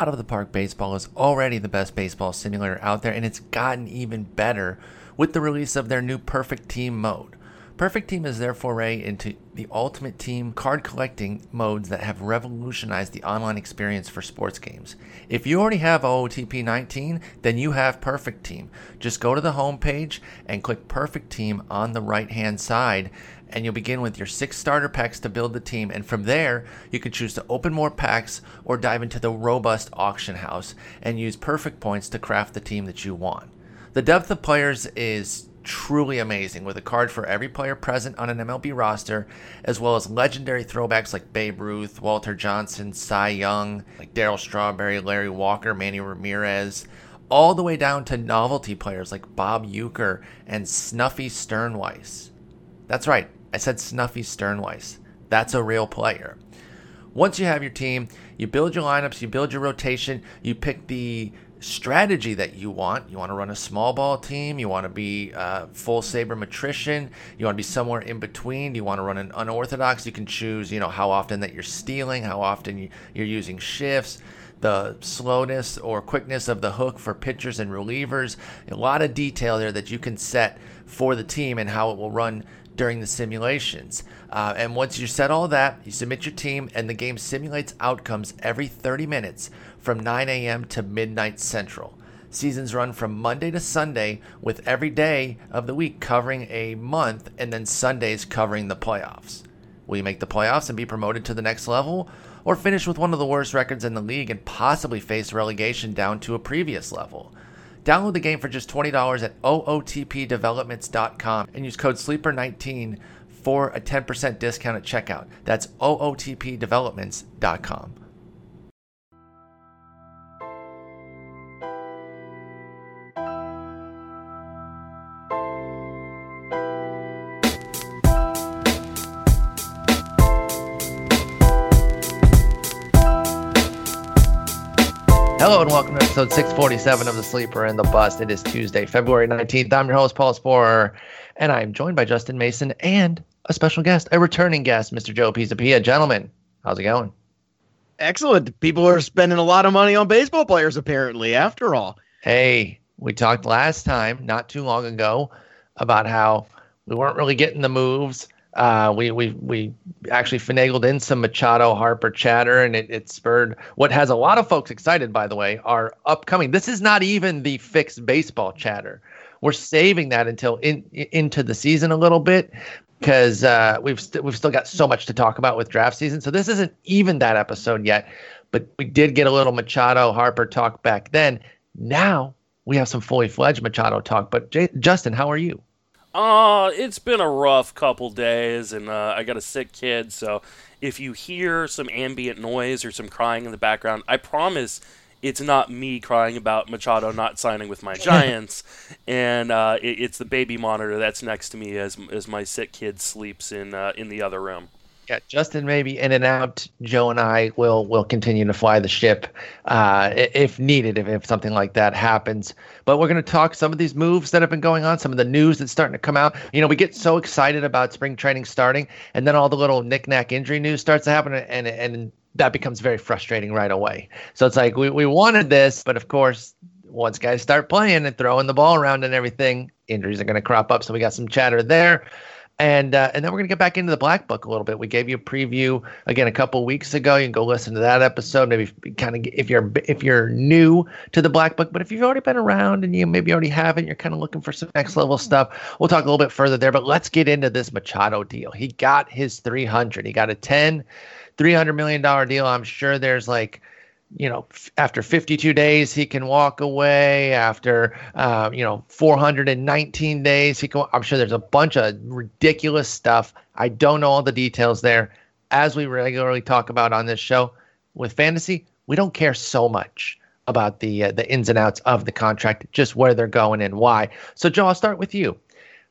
Out of the Park Baseball is already the best baseball simulator out there, and it's gotten even better with the release of their new Perfect Team mode. Perfect Team is their foray into the Ultimate Team card collecting modes that have revolutionized the online experience for sports games. If you already have OOTP 19, then you have Perfect Team. Just go to the home page and click Perfect Team on the right hand side, and you'll begin with your six starter packs to build the team. And from there, you can choose to open more packs or dive into the robust auction house and use perfect points to craft the team that you want. The depth of players is truly amazing with a card for every player present on an MLB roster, as well as legendary throwbacks like Babe Ruth, Walter Johnson, Cy Young, like Darryl Strawberry, Larry Walker, Manny Ramirez, all the way down to novelty players like Bob Uecker and Snuffy Stirnweiss. That's right, I said Snuffy Stirnweiss. That's a real player. Once you have your team, you build your lineups, you build your rotation, you pick the strategy that you want. You want to run a small ball team. You want to be uh, full sabermetrician. You want to be somewhere in between. You want to run an unorthodox. You can choose, you know, how often that you're stealing, how often you're using shifts, the slowness or quickness of the hook for pitchers and relievers. A lot of detail there that you can set for the team and how it will run during the simulations. Uh, and once you set all that, you submit your team, and the game simulates outcomes every 30 minutes from 9 a.m. to midnight central. Seasons run from Monday to Sunday, with every day of the week covering a month, and then Sundays covering the playoffs. Will you make the playoffs and be promoted to the next level? Or finish with one of the worst records in the league and possibly face relegation down to a previous level? Download the game for just $20 at ootpdevelopments.com and use code SLEEPER19 for a 10% discount at checkout. That's ootpdevelopments.com. Hello and welcome to episode 647 of The Sleeper and the Bust. It is Tuesday, February 19th. I'm your host, Paul Sporer, and I'm joined by Justin Mason and a special guest, a returning guest, Mr. Joe Pisapia. Gentlemen, how's it going? Excellent. People are spending a lot of money on baseball players, apparently, after all. Hey, we talked last time, not too long ago, about how we weren't really getting the moves uh, we we we actually finagled in some Machado Harper chatter, and it, it spurred what has a lot of folks excited. By the way, our upcoming. This is not even the fixed baseball chatter. We're saving that until in, into the season a little bit because uh, we've we st- we've still got so much to talk about with draft season. So this isn't even that episode yet, but we did get a little Machado Harper talk back then. Now we have some fully fledged Machado talk. But J- Justin, how are you? Uh, it's been a rough couple days, and uh, I got a sick kid, so if you hear some ambient noise or some crying in the background, I promise it's not me crying about Machado not signing with my Giants, and uh, it, it's the baby monitor that's next to me as as my sick kid sleeps in uh, in the other room yeah, Justin may be in and out. Joe and I will will continue to fly the ship uh, if needed, if, if something like that happens. But we're going to talk some of these moves that have been going on, some of the news that's starting to come out. You know, we get so excited about spring training starting, and then all the little knickknack injury news starts to happen, and and that becomes very frustrating right away. So it's like we, we wanted this, but of course, once guys start playing and throwing the ball around and everything, injuries are going to crop up. So we got some chatter there and uh, and then we're gonna get back into the black book a little bit. We gave you a preview again a couple weeks ago. You can go listen to that episode. Maybe kind of if you're if you're new to the black book, but if you've already been around and you maybe already haven't, you're kind of looking for some next level stuff. We'll talk a little bit further there. But let's get into this Machado deal. He got his 300. He got a 10, 300 million dollar deal. I'm sure there's like you know, f- after 52 days, he can walk away. After, um, you know, 419 days, he can. I'm sure there's a bunch of ridiculous stuff. I don't know all the details there. As we regularly talk about on this show, with fantasy, we don't care so much about the uh, the ins and outs of the contract, just where they're going and why. So, Joe, I'll start with you.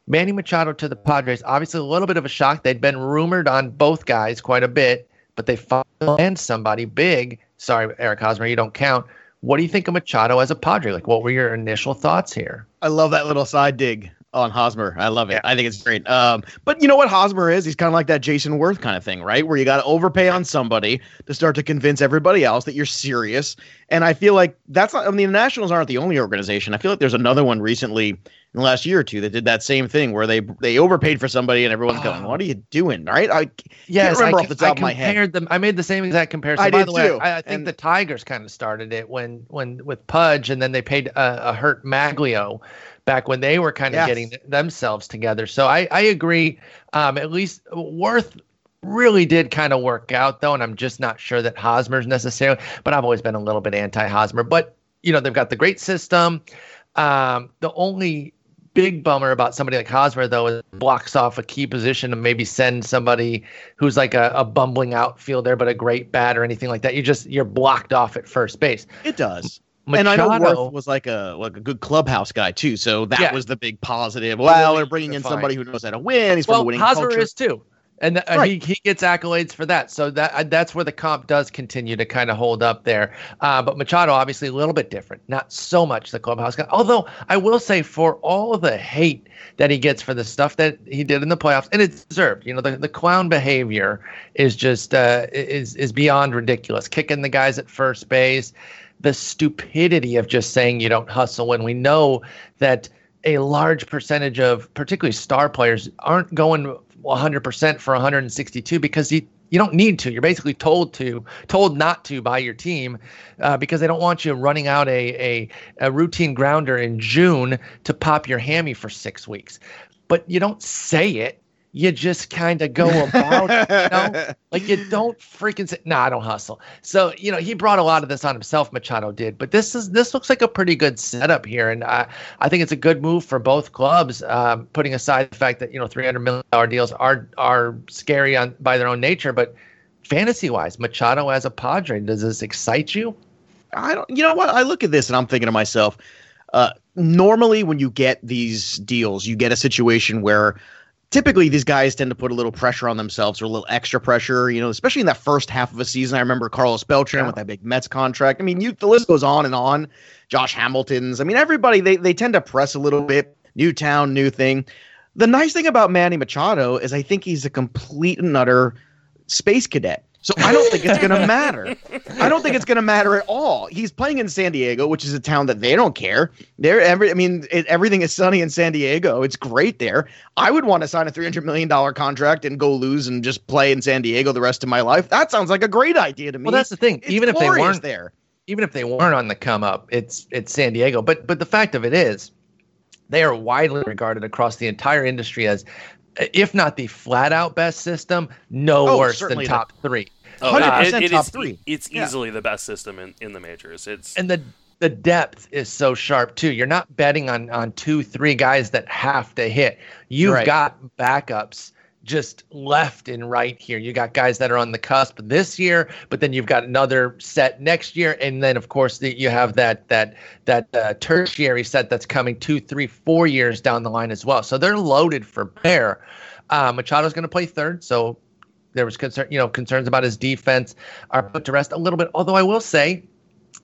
Manny Machado to the Padres, obviously a little bit of a shock. They'd been rumored on both guys quite a bit, but they land somebody big Sorry, Eric Hosmer, you don't count. What do you think of Machado as a Padre? Like, what were your initial thoughts here? I love that little side dig. On Hosmer. I love it. Yeah. I think it's great. Um, but you know what Hosmer is? He's kind of like that Jayson Werth kind of thing, right? Where you got to overpay on somebody to start to convince everybody else that you're serious. And I feel like that's not, I mean, the Nationals aren't the only organization. I feel like there's another one recently in the last year or two that did that same thing where they they overpaid for somebody and everyone's oh. going, "What are you doing?" Right? I yes, can't remember I, off the top I of my head. Them, I made the same exact comparison. I By did the way, I, I think and, the Tigers kind of started it when when with Pudge, and then they paid a, a hurt Magglio back when they were kind of yes. getting themselves together. So I, I agree. Um, at least Werth really did kind of work out though, and I'm just not sure that Hosmer's necessarily. But I've always been a little bit anti-Hosmer. But you know they've got the great system. Um, the only big bummer about somebody like Hosmer though is blocks off a key position to maybe send somebody who's like a, a bumbling outfielder but a great bat or anything like that. You just you're blocked off at first base. It does. Machado, and I know Werth was like a like a good clubhouse guy too, so that yeah. was the big positive. Well, they're bringing in somebody who knows how to win. He's well, from a winning Hosmer culture. is too, and uh, right. he, he gets accolades for that. So that uh, that's where the comp does continue to kind of hold up there. Uh, but Machado obviously a little bit different, not so much the clubhouse guy. Although I will say, for all the hate that he gets for the stuff that he did in the playoffs, and it's deserved. You know, the, the clown behavior is just uh, is is beyond ridiculous. Kicking the guys at first base the stupidity of just saying you don't hustle when we know that a large percentage of particularly star players aren't going 100% for 162 because you you don't need to. You're basically told to, told not to by your team, uh, because they don't want you running out a, a a routine grounder in June to pop your hammy for six weeks. But you don't say it you just kind of go about it, you know? like you don't freaking say, nah, I don't hustle. So, you know, he brought a lot of this on himself, Machado did, but this is, this looks like a pretty good setup here. And I, I think it's a good move for both clubs, um, putting aside the fact that, you know, $300 million deals are, are scary on by their own nature, but fantasy wise, Machado as a Padre, does this excite you? I don't, you know what? I look at this and I'm thinking to myself, uh, normally when you get these deals, you get a situation where typically these guys tend to put a little pressure on themselves or a little extra pressure, you know, especially in that first half of a season. I remember Carlos Beltran yeah. with that big Mets contract. I mean, you, the list goes on and on. Josh Hamilton's. I mean, everybody they they tend to press a little bit. New town, new thing. The nice thing about Manny Machado is I think he's a complete and utter space cadet. So I don't think it's going to matter. I don't think it's going to matter at all. He's playing in San Diego, which is a town that they don't care. They're every. I mean, it, everything is sunny in San Diego. It's great there. I would want to sign a three hundred million dollar contract and go lose and just play in San Diego the rest of my life. That sounds like a great idea to me. Well, that's the thing. It's even if they weren't there, even if they weren't on the come up, it's it's San Diego. But but the fact of it is, they are widely regarded across the entire industry as if not the flat out best system, no oh, worse than top three. Oh, it, it top is, three. It's easily yeah. the best system in, in the majors. It's and the the depth is so sharp too. You're not betting on on two, three guys that have to hit. You've right. got backups just left and right here. You got guys that are on the cusp this year, but then you've got another set next year, and then of course the, you have that that that uh, tertiary set that's coming two, three, four years down the line as well. So they're loaded for bear. Uh, Machado's going to play third, so there was concern, you know, concerns about his defense are put to rest a little bit. Although I will say,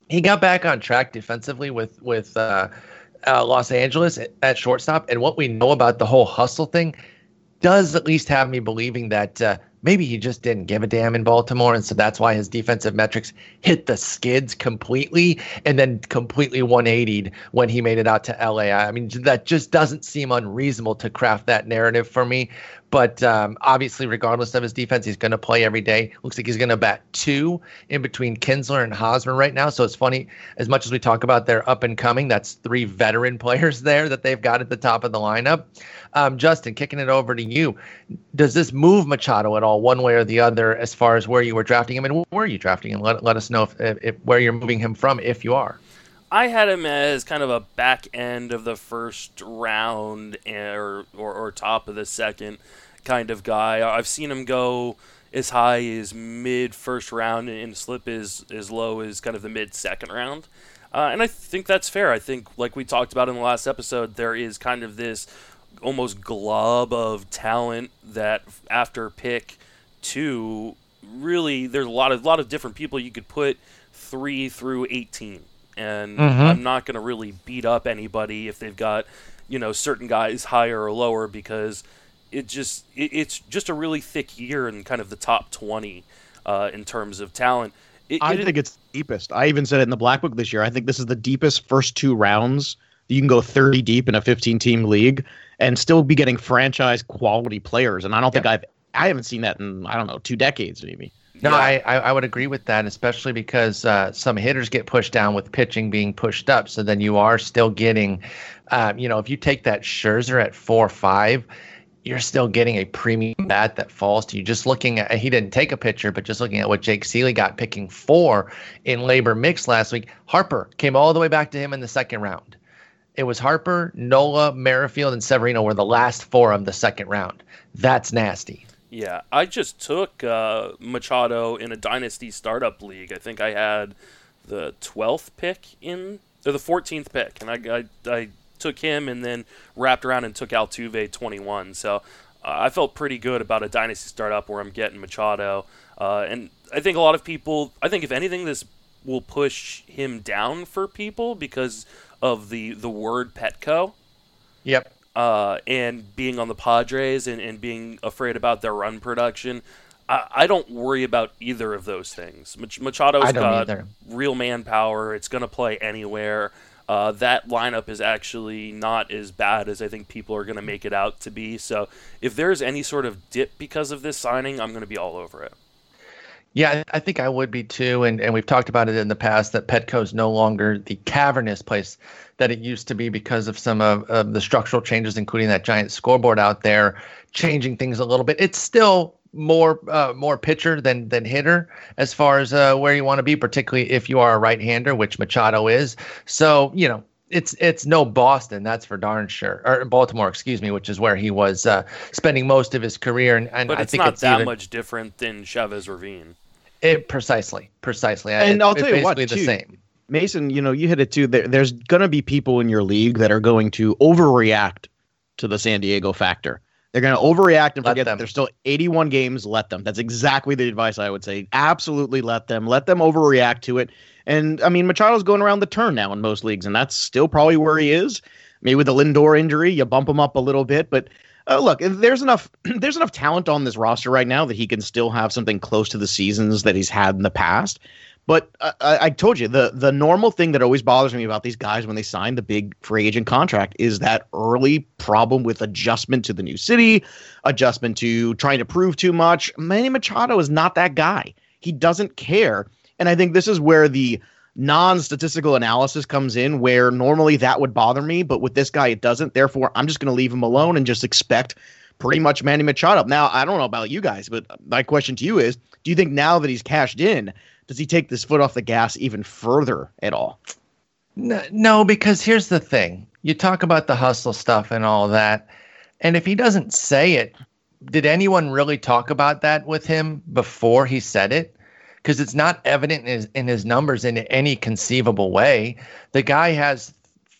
he got back on track defensively with with uh, uh, Los Angeles at, shortstop, and what we know about the whole hustle thing does at least have me believing that uh, maybe he just didn't give a damn in Baltimore, and so that's why his defensive metrics hit the skids completely, and then completely 180'd when he made it out to LA. I mean, that just doesn't seem unreasonable to craft that narrative for me. But um, obviously, regardless of his defense, he's going to play every day. Looks like he's going to bat two in between Kinsler and Hosmer right now. So it's funny, as much as we talk about their up and coming, that's three veteran players there that they've got at the top of the lineup. Um, Justin, kicking it over to you. Does this move Machado at all, one way or the other, as far as where you were drafting him and where you drafting him? Let, let us know if, if, if where you're moving him from, if you are. I had him as kind of a back end of the first round or, or, or top of the second kind of guy. I've seen him go as high as mid first round and slip as, as low as kind of the mid second round. Uh, and I think that's fair. I think, like we talked about in the last episode, there is kind of this almost glob of talent that after pick two, really, there's a lot of lot of different people you could put three through eighteen, and mm-hmm. I'm not going to really beat up anybody if they've got you know certain guys higher or lower because it just it, it's just a really thick year in kind of the top 20 uh, in terms of talent. It, I it, think it's deepest. I even said it in the Black Book this year. I think this is the deepest first two rounds. You can go 30 deep in a 15 team league and still be getting franchise quality players. And I don't think I've I haven't seen that in I don't know two decades maybe. No, Yeah. I, I I would agree with that, especially because uh, some hitters get pushed down with pitching being pushed up. So then you are still getting, um, you know, if you take that Scherzer at four five, you're still getting a premium bat that falls to you. Just looking at, he didn't take a pitcher, but just looking at what Jake Ciely got picking four in LABR mix last week, Harper came all the way back to him in the second round. It was Harper, Nola, Merrifield, and Severino were the last four of the second round. That's nasty. Yeah, I just took uh, Machado in a dynasty startup league. I think I had the 12th pick in or the 14th pick, and I, I, I took him and then wrapped around and took Altuve 21. So uh, I felt pretty good about a dynasty startup where I'm getting Machado, uh, and I think a lot of people. I think if anything, this will push him down for people because of the the word Petco Yep. uh, and being on the Padres and, and being afraid about their run production. I, I don't worry about either of those things. Machado's got either. real manpower. It's going to play anywhere. Uh, that lineup is actually not as bad as I think people are going to make it out to be. So if there's any sort of dip because of this signing, I'm going to be all over it. Yeah, I think I would be too. And, and we've talked about it in the past that Petco is no longer the cavernous place that it used to be because of some of, of the structural changes, including that giant scoreboard out there, changing things a little bit. It's still more uh, more pitcher than than hitter as far as uh, where you want to be, particularly if you are a right hander, which Machado is. So you know. It's it's no Boston, that's for darn sure, or Baltimore, excuse me, which is where he was uh, spending most of his career, and, and But I it's think not it's that even, much different than Chavez Ravine. it precisely, precisely. And It- I'll it's tell you what, basically the too. same. Mason, you know, you hit it too. There, there's going to be people in your league that are going to overreact to the San Diego factor. They're going to overreact and Let forget them. that there's still 81 games. Let them. That's exactly the advice I would say. Absolutely let them. Let them overreact to it. And I mean, Machado's going around the turn now in most leagues, and that's still probably where he is. Maybe with the Lindor injury, you bump him up a little bit, but uh, look, there's enough there's enough talent on this roster right now that he can still have something close to the seasons that he's had in the past. But I, I told you the the normal thing that always bothers me about these guys when they sign the big free agent contract is that early problem with adjustment to the new city, adjustment to trying to prove too much. Manny Machado is not that guy. He doesn't care, and I think this is where the non-statistical analysis comes in where normally that would bother me but with this guy it doesn't therefore i'm just going to leave him alone and just expect pretty much manny machado now i don't know about you guys but my question to you is do you think now that he's cashed in does he take this foot off the gas even further at all No, because here's the thing. You talk about the hustle stuff and all that. And if he doesn't say it, did anyone really talk about that with him before he said it? Because it's not evident in his, in his numbers in any conceivable way. The guy has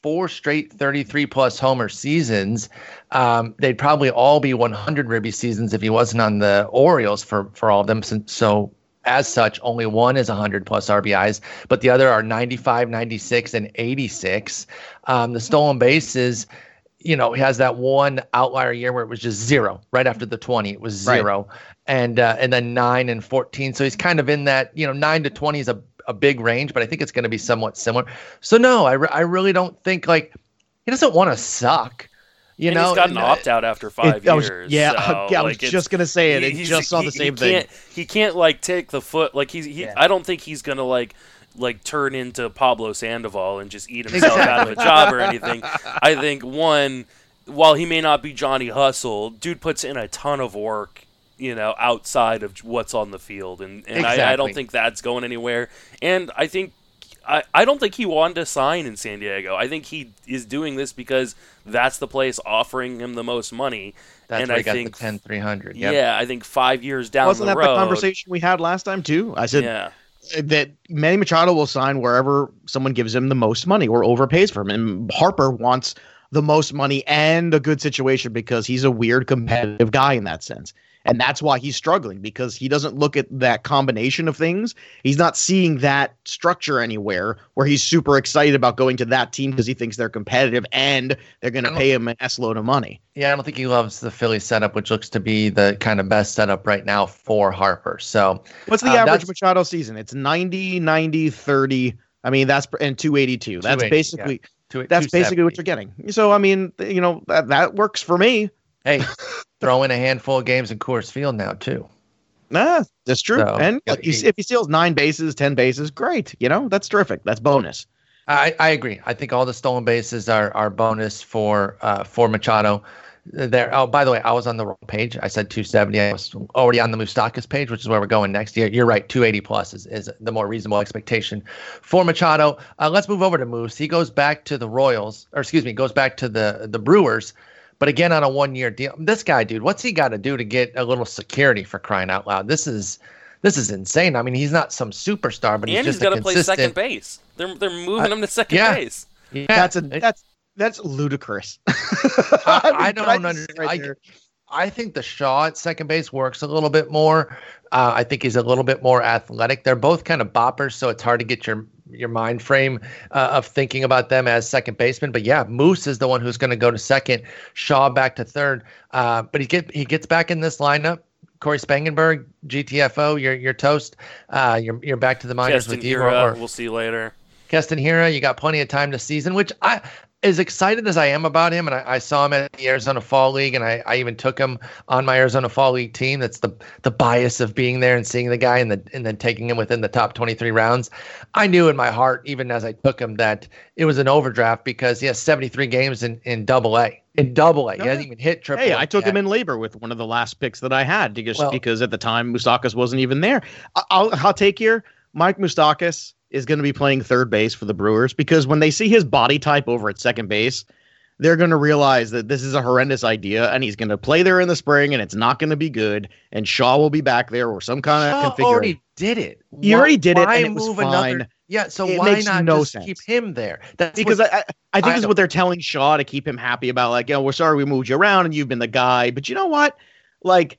four straight 33 plus homer seasons. Um, they'd probably all be 100 ribby seasons if he wasn't on the Orioles for, for all of them. So, so as such, only one is 100 plus RBIs, but the other are 95, 96, and 86. Um, the stolen bases, you know, he has that one outlier year where it was just zero right after the 20. It was Right. zero, and uh, and then nine and 14. So he's kind of in that, you know, nine to 20 is a a big range, but I think it's going to be somewhat similar. So no, I, re- I really don't think like he doesn't want to suck. You and know, he's got an uh, opt out after five It- was- years. yeah, so, I was like, just gonna say it. he- just saw he- the same he thing. Can't, he can't like take the foot. Like he's. He, Yeah. I don't think he's gonna like like turn into Pablo Sandoval and just eat himself out of a job or anything. I think one, while he may not be Johnny Hustle, dude puts in a ton of work. You know, outside of what's on the field, and, and I, I don't think that's going anywhere. And I think I, I don't think he wanted to sign in San Diego. I think he is doing this because that's the place offering him the most money. That's and where I he got think the 10 300. Yep. yeah, I think five years down Wasn't the that the conversation we had last time too? I said Yeah, that Manny Machado will sign wherever someone gives him the most money or overpays for him. And Harper wants the most money and a good situation because he's a weird competitive guy in that sense. And that's why he's struggling because he doesn't look at that combination of things. He's not seeing that structure anywhere where he's super excited about going to that team because he thinks they're competitive and they're going to pay him an S load of money. Yeah, I don't think he loves the Philly setup, which looks to be the kind of best setup right now for Harper. So, what's the uh, average Machado season? It's 90, 90, 30. I mean, that's and 282. That's 280, basically to that's basically what you're getting. So, I mean, you know, that, that works for me. Hey, throw in a handful of games in Coors Field now too. Nah, that's true. So, and look, he- if he steals nine bases, 10 bases, great. You know, that's terrific. That's bonus. I, I agree. I think all the stolen bases are are bonus for uh, for Machado. There. Oh, by the way, I was on the wrong page. I said 270. I was already on the Moustakas page, which is where we're going next year. You're right. 280 plus is, is the more reasonable expectation for Machado. Uh, let's move over to Moose. He goes back to the Royals, or excuse me, goes back to the the Brewers, but again on a one year deal. This guy, dude, what's he got to do to get a little security for crying out loud? This is this is insane. I mean, he's not some superstar, but he's and he's just got to play second base. They're they're moving him to second yeah. base. Yeah, That's a that's that's ludicrous. I, mean, I don't understand. right I, I think the Shaw at second base works a little bit more. Uh, I think he's a little bit more athletic. They're both kind of boppers, so it's hard to get your your mind frame uh, of thinking about them as second baseman. But yeah, Moose is the one who's going to go to second. Shaw back to third. Uh, but he get he gets back in this lineup. Cory Spangenberg, GTFO, you're you're toast. Uh, you're you're back to the minors Keston with you. Hiura, Or, or we'll see you later. Keston Hiura, you got plenty of time to season, which I as excited as I am about him, and I, I saw him at the Arizona Fall League, and I, I even took him on my Arizona Fall League team. That's the the bias of being there and seeing the guy and the and then taking him within the top 23 rounds. I knew in my heart, even as I took him, that it was an overdraft because he has 73 games in in Double A. In Double A, he hasn't even hit Triple. Hey, I took yet. him in LABR with one of the last picks that I had because Well- because at the time Moustakas wasn't even there. I- I'll I'll take here Mike Moustakas is going to be playing third base for the Brewers because when they see his body type over at second base, they're going to realize that this is a horrendous idea and he's going to play there in the spring and it's not going to be good and Shaw will be back there or some kind of Shaw configuration. already did it. He already did it, Why and it was move fine. Another, yeah, so It why not no just sense. keep him there? That's because what- I, I, I think I is what they're telling Shaw to keep him happy about. Like, you know, we're sorry we moved you around and you've been the guy, but you know what? Like,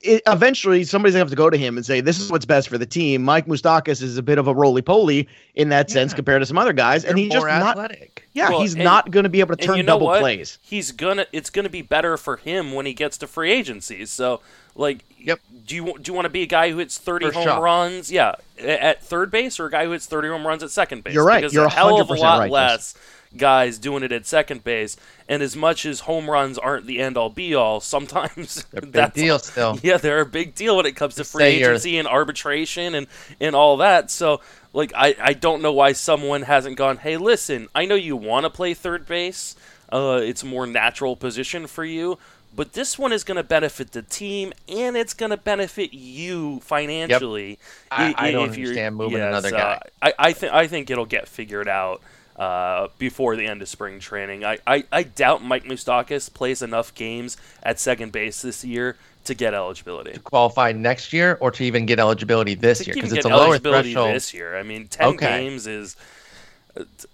it, eventually somebody's gonna have to go to him and say, "This is what's best for the team." Mike Moustakas is a bit of a roly poly in that sense compared to some other guys, and They're he's just more not. Yeah, Well, he's and- not going to be able to turn you know double what? plays. He's gonna. It's gonna be better for him when he gets to free agency. So, like, Yep. do you do you want to be a guy who hits thirty home sure. runs? Yeah, at third base, or a guy who hits thirty home runs at second base? You're right. Because You're a hell of a lot right, less guys doing it at second base. And as much as home runs aren't the end all be all, sometimes They're a big that's deal still. Yeah, they're a big deal when it comes to free say you're- agency and arbitration and, and all that. So, like, I, I don't know why someone hasn't gone, hey, listen, I know you want to play third base. Uh, it's a more natural position for you. But this one is going to benefit the team, and it's going to benefit you financially. I- I don't if understand moving yeah, another guy. I, I think I think it'll get figured out uh, before the end of spring training. I, I, I doubt Mike Moustakas plays enough games at second base this year to get eligibility. To qualify next year or to even get eligibility this I year because it's a lower threshold. this year. I mean, ten Okay. games is.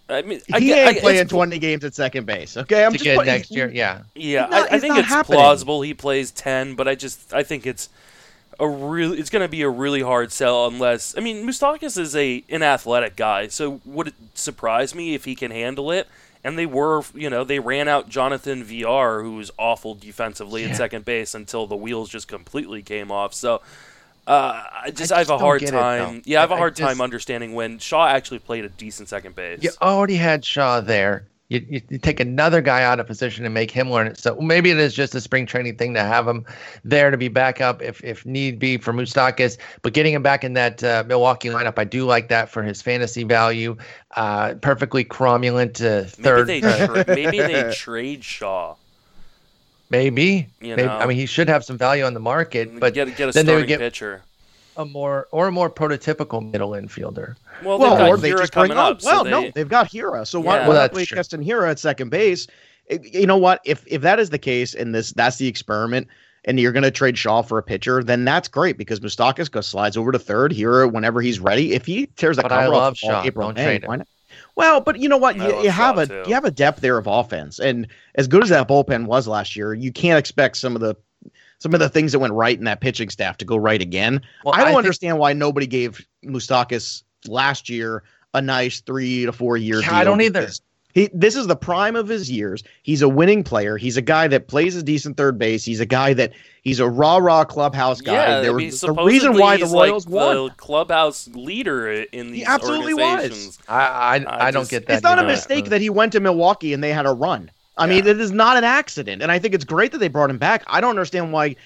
I mean, I he get, ain't I, playing 20 games at second base. Okay, I'm to just get putting- next year. Yeah, Yeah, not- I, I think it's happening. plausible he plays ten, but I just I think it's a really it's going to be a really hard sell unless I mean Moustakas is a an athletic guy, so would it surprise me if he can handle it? And they were, you know, they ran out Jonathan Villar, who was awful defensively Yeah. at second base until the wheels just completely came off. So, uh, I just I, have just a don't hard get it, time. yeah, I have a I- I hard time understanding when Shaw actually played a decent second base. you already had Shaw there. You, you, you take another guy out of position and make him learn it. So maybe it is just a spring training thing to have him there to be back up if, if need be for Moustakas. But getting him back in that uh, Milwaukee lineup, I do like that for his fantasy value. Uh, perfectly cromulent uh, maybe third. they uh, tra- maybe they trade Shaw. Maybe. You Maybe- know. I mean, he should have some value on the market, but get get a then they would starting get pitcher. a more or a more prototypical middle infielder. Well, well, or they just bring coming up. up. so Well, they- no, they've got Hiura. So why, Yeah. why Well, not that's play true. Keston Hiura at second base? You know what? If if that is the case, and this that's the experiment, and you're going to trade Shaw for a pitcher, then that's great because Moustakas goes slides over to third. Hiura, whenever he's ready, if he tears the But cover off Shaw. April, Don't May, trade him. Well, but you know what? You, you have a too. you have a depth there of offense, and as good as that bullpen was last year, you can't expect some of the some of the things that went right in that pitching staff to go right again. Well, I don't I think- understand why nobody gave Moustakas last year a nice three to four year Yeah, deal. I don't either. Because He, this is the prime of his years. He's a winning player. He's a guy that plays a decent third base. He's a guy that he's a rah rah clubhouse guy. Yeah, there I mean, was the reason supposedly why the he's Royals like won. the clubhouse leader in these absolutely was. organizations. I I, I I don't just- get that. It's not a either. mistake that he went to Milwaukee and they had a run. I mean, it is not an accident. And I think it's great that they brought him back. I don't understand why.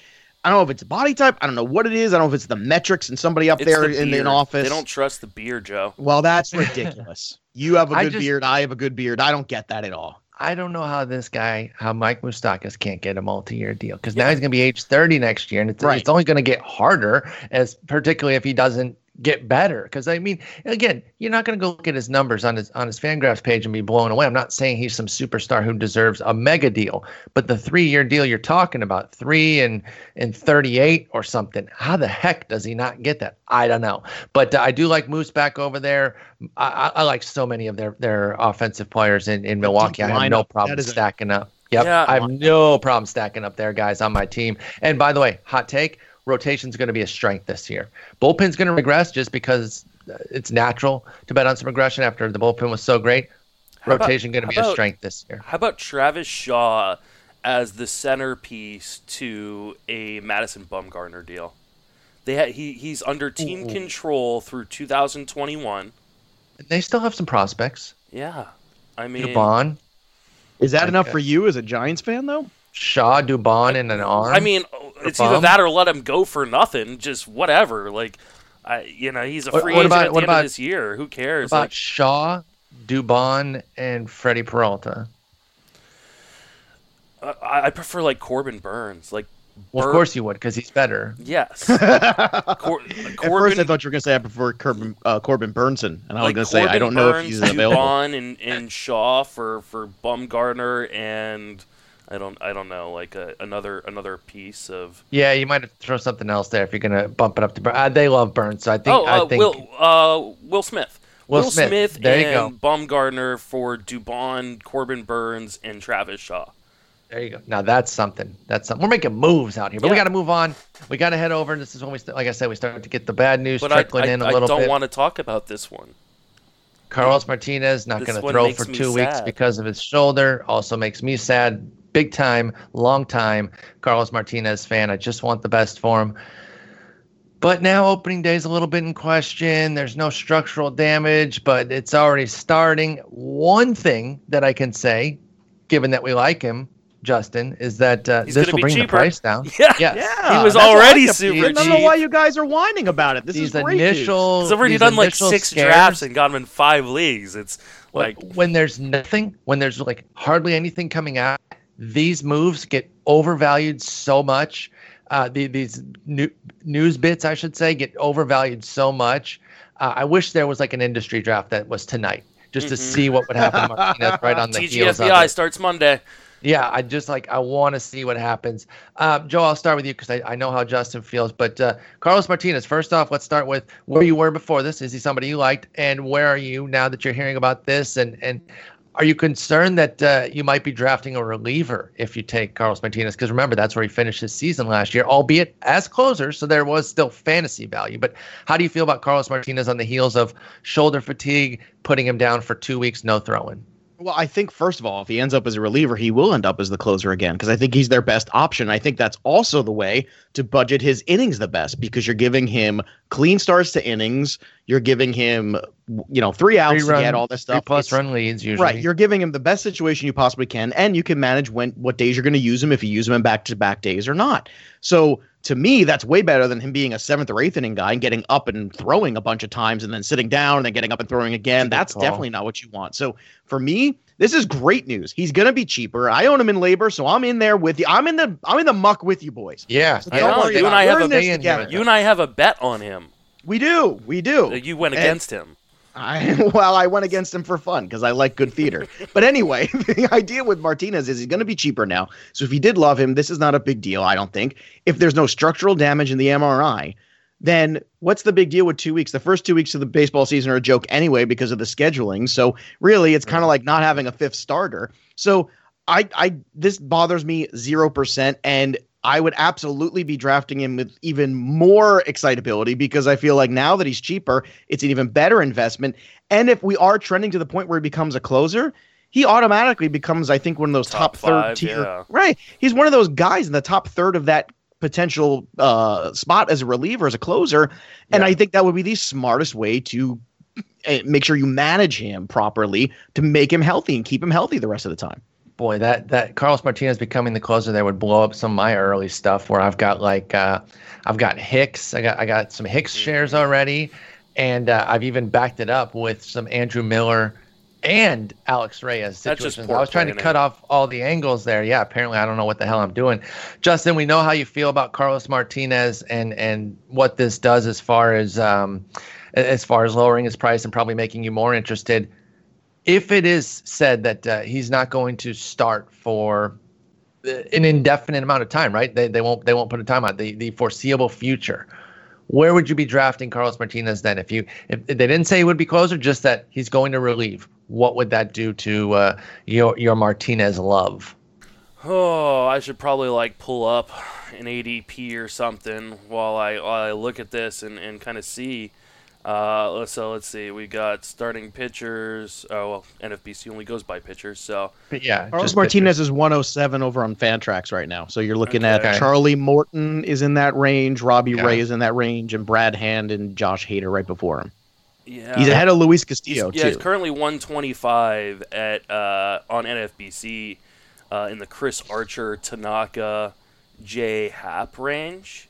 I don't know if it's body type. I don't know what it is. I don't know if it's the metrics and somebody up It's there the in beard. an office. They don't trust the beer, Joe. Well, that's ridiculous. you have a good just- beard. I have a good beard. I don't get that at all. I don't know how this guy, how Mike Moustakas can't get a multi-year deal because now he's going to be age 30 next year, and it's, Right. it's only going to get harder, as particularly if he doesn't get better. Because I mean, again, you're not going to go look at his numbers on his on his Fangraphs page and be blown away. I'm not saying he's some superstar who deserves a mega deal, but the three-year deal you're talking about, three and and 38 or something, how the heck does he not get that? I don't know. But uh, I do like Moose back over there. I, I, I like so many of their their offensive players in in Milwaukee. I have no problem That is a- stacking up. Yep, Yeah. I have no problem stacking up there, guys, on my team. And by the way, hot take: rotation's going to be a strength this year. Bullpen's going to regress just because uh, it's natural to bet on some regression after the bullpen was so great. How about- Rotation going to how be a strength this year. How about Travis Shaw as the centerpiece to a Madison Bumgarner deal? They ha- he he's under team Ooh. control through 2021. And They still have some prospects. Yeah, I mean, Dubon, Is that Okay. enough for you as a Giants fan, though? Shaw, Dubon, and an arm. I mean, it's either that or let him go for nothing. Just whatever. Like, I you know he's a free what agent about- at the what end about- of this year. Who cares? about Like, Shaw, Dubon, and Freddy Peralta. I, I prefer like Corbin Burnes. Like, Well, Bur- of course you would, because he's better. yes, At first, I thought you were going to say I prefer Corbin, uh, Corbin Burnson, and I was like going to say I don't know if he's available. Dubon and, and Shaw for for Bumgarner and I don't I don't know like a, another another piece of Yeah, you might have to throw something else there if you're going to bump it up to Burnes. Uh, they love Burnes, so I think. oh uh, I think Will uh, Will Smith. Will Smith. There you and Bumgarner for Dubon, Corbin Burnes, and Travis Shaw. There you go. Now that's something. That's something. We're making moves out here, but we got to move on. We got to head over. And this is when we, st- like I said, we started to get the bad news But I, trickling I, in a I little bit. I don't bit. want to talk about this one. Carlos Martinez not going to throw for two weeks sad. because of his shoulder. Also makes me sad. Big time, long time Carlos Martinez fan. I just want the best for him. But now opening day is a little bit in question. There's no structural damage, but it's already starting. One thing that I can say, given that we like him, Justin, is that uh, He's this gonna will bring cheaper. the price down. Yeah, Yes. Yeah, He was that's already kept super thinking. I don't know why you guys are whining about it. This these is great news. initial. He's already done like six scares, drafts and got him in five leagues. It's when- like when there's nothing, when there's like hardly anything coming out, these moves get overvalued so much. Uh, the, these new, news bits, I should say, get overvalued so much. Uh, I wish there was like an industry draft that was tonight, just to Mhm. see what would happen to Martinez right on the heels of TGFBI starts Monday. Yeah, I just like I want to see what happens. Uh, Joe, I'll start with you because I, I know how Justin feels. But uh, Carlos Martinez, first off, let's start with where you were before this. Is he somebody you liked, and where are you now that you're hearing about this? And and are you concerned that uh, you might be drafting a reliever if you take Carlos Martinez? Because remember, that's where he finished his season last year, albeit as closer, so there was still fantasy value. But how do you feel about Carlos Martinez on the heels of shoulder fatigue, putting him down for two weeks, no throwing? Well, I think first of all, if he ends up as a reliever, he will end up as the closer again because I think he's their best option. I think that's also the way to budget his innings the best because you're giving him clean starts to innings. You're giving him, you know, three outs Three to get all this stuff. plus It's- run leads usually. Right, you're giving him the best situation you possibly can, and you can manage when what days you're going to use him if you use him in back to back days or not. So to me, that's way better than him being a seventh or eighth inning guy and getting up and throwing a bunch of times and then sitting down and then getting up and throwing again. That's That's call. definitely not what you want. So for me, this is great news. He's going to be cheaper. I own him in LABR, so I'm in there with you. I'm in the I'm in the muck with you boys. Yeah, So I know, worry you and I have a in this big- together. You and I have a bet on him. we do, we do. You went And- against him. I, well, I went against him for fun because I like good theater. but anyway, the idea with Martinez is he's going to be cheaper now. So if you did love him, this is not a big deal, I don't think. If there's no structural damage in the MRI, then what's the big deal with two weeks? The first two weeks of the baseball season are a joke anyway because of the scheduling. So really, it's kind of like not having a fifth starter. So I, I, this bothers me zero percent. And I would absolutely be drafting him with even more excitability because I feel like now that he's cheaper, it's an even better investment. And if we are trending to the point where he becomes a closer, he automatically becomes, I think, one of those top, Top third tier. yeah. Right. He's one of those guys in the top third of that potential uh, spot as a reliever, as a closer. And Yeah. I think that would be the smartest way to uh, make sure you manage him properly to make him healthy and keep him healthy the rest of the time. Boy, that that Carlos Martinez becoming the closer there would blow up some of my early stuff where I've got like uh, I've got Hicks, I got I got some Hicks shares already, and uh, I've even backed it up with some Andrew Miller and Alex Reyes That's just situations. I was trying to cut off all the angles there. Yeah, apparently I don't know what the hell I'm doing. Justin, we know how you feel about Carlos Martinez and and what this does as far as um, as far as lowering his price and probably making you more interested if it is said that uh, he's not going to start for uh, an indefinite amount of time, right? They, they won't they won't put a time on the the foreseeable future. Where would you be drafting Carlos Martinez then? If you if, they didn't say he would be closer, just that he's going to relieve, what would that do to uh, your your Martinez love? Oh, I should probably like pull up an ADP or something while I while I look at this and, and kind of see. Uh, so let's see. We got starting pitchers. Oh well, NFBC only goes by pitchers. So But yeah, Carlos just Martinez is 107 over on Fantrax right now. So you're looking Okay. at Charlie Morton is in that range, Robbie Yeah. Ray is in that range, and Brad Hand and Josh Hader right before him. yeah, He's ahead of Luis He's, Castillo yeah, he's currently 125 at uh, on NFBC uh, in the Chris Archer, Tanaka, J Hap range.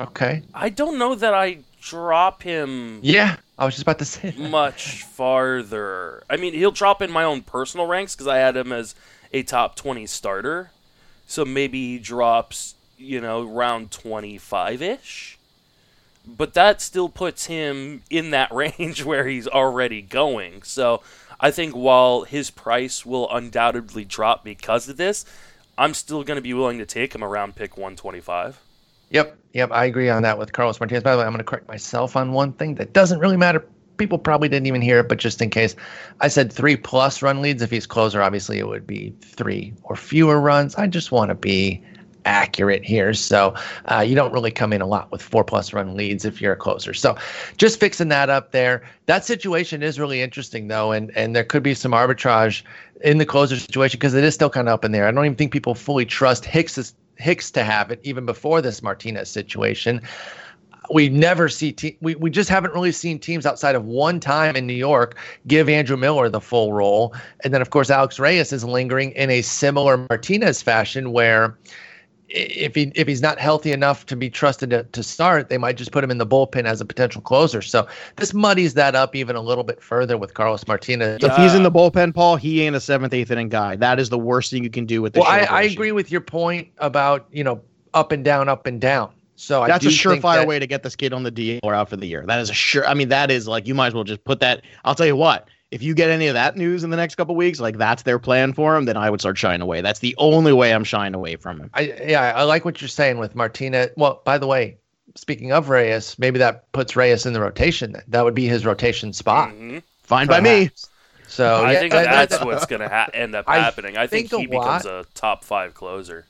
Okay. I don't know that I drop him Yeah, I was just about to say. that. much farther. I mean, he'll drop in my own personal ranks because I had him as a top 20 starter. So maybe he drops, you know, round 25 ish. But that still puts him in that range where he's already going. So I think while his price will undoubtedly drop because of this, I'm still going to be willing to take him around pick 125. Yep, yep, I agree on that with Carlos Martinez. By the way, I'm going to correct myself on one thing that doesn't really matter. People probably didn't even hear it, but just in case, I said three plus run leads. If he's closer, obviously it would be three or fewer runs. I just want to be accurate here, so uh, you don't really come in a lot with four plus run leads if you're a closer. So, just fixing that up there. That situation is really interesting though, and and there could be some arbitrage in the closer situation because it is still kind of up in there. I don't even think people fully trust Hicks's Hicks to have it even before this Martinez situation. We never see te- we we just haven't really seen teams outside of one time in New York give Andrew Miller the full role, and then of course Alex Reyes is lingering in a similar Martinez fashion where if he if he's not healthy enough to be trusted to, to start, they might just put him in the bullpen as a potential closer. So this muddies that up even a little bit further with Carlos Martinez. if he's in the bullpen, Paul, he ain't a seventh, eighth inning guy. That is the worst thing you can do with the Well, I, I agree with your point about you know up and down, up and down. So I That's a surefire that- way to get this kid on the DL or out for the year. That is a sure. I mean, that is like you might as well just put that. I'll tell you what. If you get any of that news in the next couple weeks, like that's their plan for him, then I would start shying away. That's the only way I'm shying away from him. I yeah, I like what you're saying with Martinez. Well, by the way, speaking of Reyes, maybe that puts Reyes in the rotation. Then that would be his rotation spot. Mhm. Fine by me. So I yeah, think that- that- that's what's going to ha- end up I happening. I think, think he a becomes lot- a top five closer.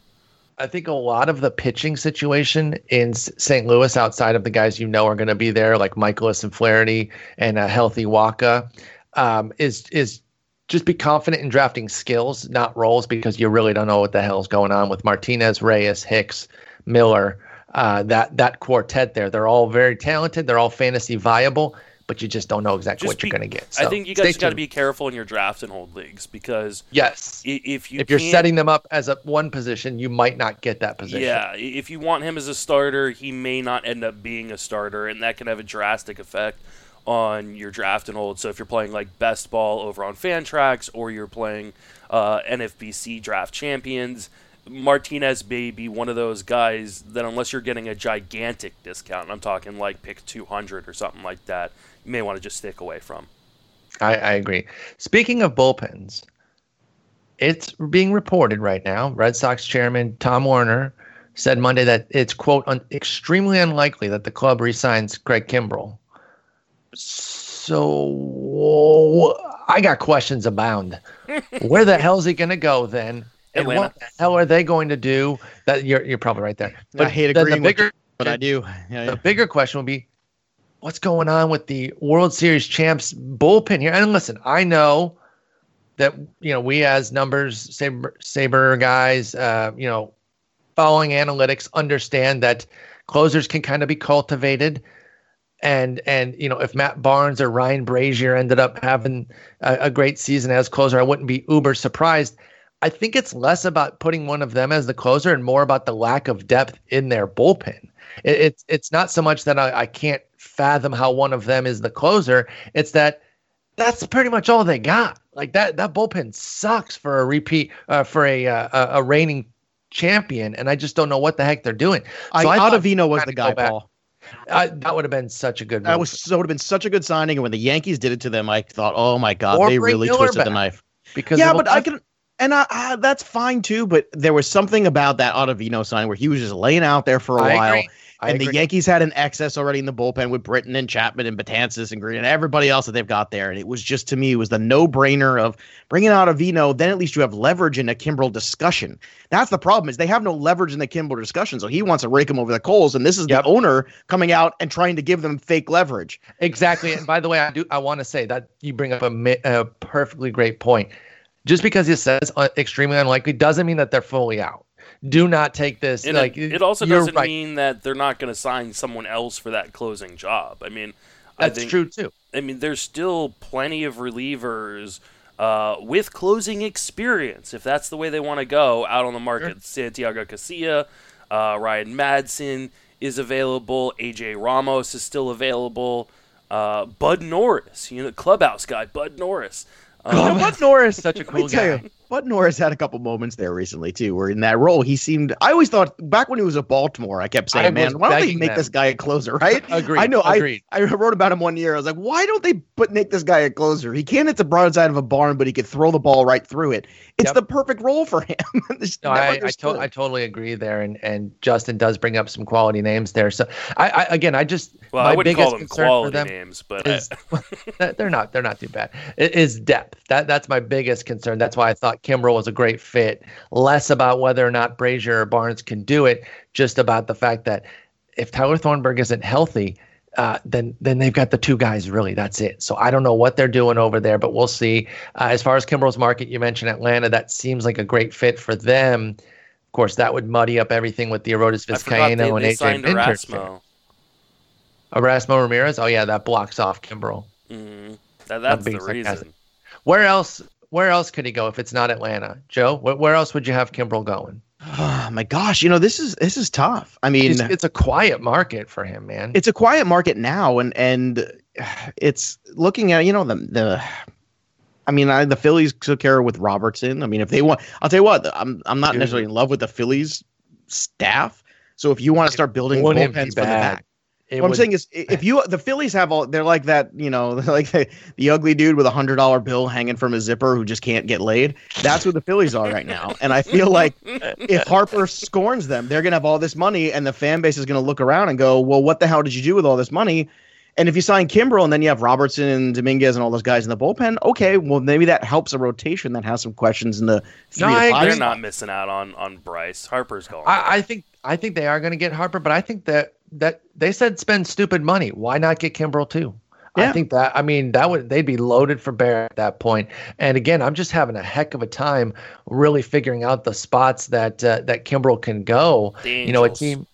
I think a lot of the pitching situation in St. Louis, outside of the guys you know are going to be there, like Mikolas and Flaherty and a healthy Wacha, um, is is just be confident in drafting skills, not roles, because you really don't know what the hell's going on with Martinez, Reyes, Hicks, Miller. Uh, that that quartet there, they're all very talented. They're all fantasy viable, but you just don't know exactly Just what you're going to get. I think you guys got to be careful in your draft and hold leagues because yes. if you If you're setting them up as a one position, you might not get that position. Yeah, if you want him as a starter, he may not end up being a starter, and that can have a drastic effect on your draft and hold. So if you're playing like best ball over on Fantrax, or you're playing uh, NFBC Draft Champions, Martinez may be one of those guys that unless you're getting a gigantic discount, and I'm talking like pick 200 or something like that, you may want to just stick away from. I, I agree. Speaking of bullpens, it's being reported right now. Red Sox chairman Tom Werner said Monday that it's quote un- extremely unlikely that the club resigns Craig Kimbrel. So I got questions abound. Where the hell is he going to go then? And Atlanta. what the hell are they going to do? That you're you're probably right there. But I hate agreeing the with bigger But I do. Yeah, the yeah. bigger question would be what's going on with the World Series champs bullpen here? And listen, I know that you know we as numbers saber, saber guys, uh, you know, following analytics, understand that closers can kind of be cultivated. And and you know if Matt Barnes or Ryan Brasier ended up having a, a great season as closer, I wouldn't be uber surprised. I think it's less about putting one of them as the closer and more about the lack of depth in their bullpen. It, it's it's not so much that I, I can't fathom how one of them is the closer. It's that that's pretty much all they got. Like that that bullpen sucks for a repeat uh, for a, uh, a reigning champion, and I just don't know what the heck they're doing. I, So I thought Ottavino was the guy. Paul. I, that would have been such a good. That was so would have been such a good signing, and when the Yankees did it to them, I thought, oh my god, Or they really Miller twisted the knife. because yeah, but I can, and I, I, that's fine too. But there was something about that Ottavino sign where he was just laying out there for a I while. agree. I and the. Yankees had an excess already in the bullpen with Britton and Chapman and Betances and Green and everybody else that they've got there. And it was just to me, it was the no brainer of bringing out Ottavino. Then at least you have leverage in a Kimbrel discussion. That's the problem is they have no leverage in the Kimbrel discussion. So he wants to rake them over the coals. And this is Yep. the owner coming out and trying to give them fake leverage. Exactly. And by the way, I do I want to say that you bring up a, a perfectly great point. Just because he says uh, extremely unlikely doesn't mean that they're fully out. Do not take this And like it, it also doesn't right. mean that they're not going to sign someone else for that closing job. I mean, I that's think, true too. I mean, there's still plenty of relievers uh, with closing experience, if that's the way they want to go, out on the market. Santiago Casilla, uh, Ryan Madson is available. AJ Ramos is still available. Uh, Bud Norris, you know, clubhouse guy, Bud Norris. Um, Bud Norris, Such a cool guy. you, Bud Norris had a couple moments there recently too, where in that role he seemed. I always thought back when he was at Baltimore, I kept saying, I "Man, why don't they make them. this guy a closer?" Right? Agreed, I know. agreed. I I wrote about him one year. I was like, "Why don't they put make this guy a closer? He can't hit the broadside of a barn, but he could throw the ball right through it. It's Yep. the perfect role for him." No, I, I, to- I totally agree there, and and Justin does bring up some quality names there. So I, I again, I just well, my I wouldn't biggest call them concern for quality them names, but is uh, they're not they're not too bad. It is depth. That that's my biggest concern. That's why I thought Kimbrel was a great fit. Less about whether or not Brasier or Barnes can do it, just about the fact that if Tyler Thornburg isn't healthy, uh, then then they've got the two guys really. That's it. So I don't know what they're doing over there, but we'll see. Uh, as far as Kimbrel's market, you mentioned Atlanta. That seems like a great fit for them. Of course, that would muddy up everything with the Arodys I Vizcaino and AJ Minter. Erasmo. Ramirez. Oh yeah, that blocks off Kimbrel. Mm, that, that's the reason. Where else? Where else could he go if it's not Atlanta? Joe, where, where else would you have Kimbrel going? Oh my gosh, you know this is this is tough. I mean, It's, it's a quiet market for him, man. it's a quiet market now, and and it's looking at you know the the. I mean, I, the Phillies took care with Robertson. I mean, if they want, I'll tell you what, I'm I'm not Dude. necessarily in love with the Phillies staff. So if you want to start building bullpens from the back, It what I'm saying is, if you the Phillies have all, they're like that, you know, like the, the ugly dude with a hundred dollar bill hanging from his zipper who just can't get laid. That's what the Phillies are right now, and I feel like if Harper scorns them, they're gonna have all this money, and the fan base is gonna look around and go, "Well, what the hell did you do with all this money?" And if you sign Kimbrel and then you have Robertson and Dominguez and all those guys in the bullpen, okay, well maybe that helps a rotation that has some questions in the three No, to five. They're not missing out on on Bryce. Harper's gone. I, I think I think they are going to get Harper, but I think that that they said spend stupid money. Why not get Kimbrel too? Yeah. I think that I mean that would they'd be loaded for bear at that point. And again, I'm just having a heck of a time really figuring out the spots that uh, that Kimbrel can go. The You know, a team.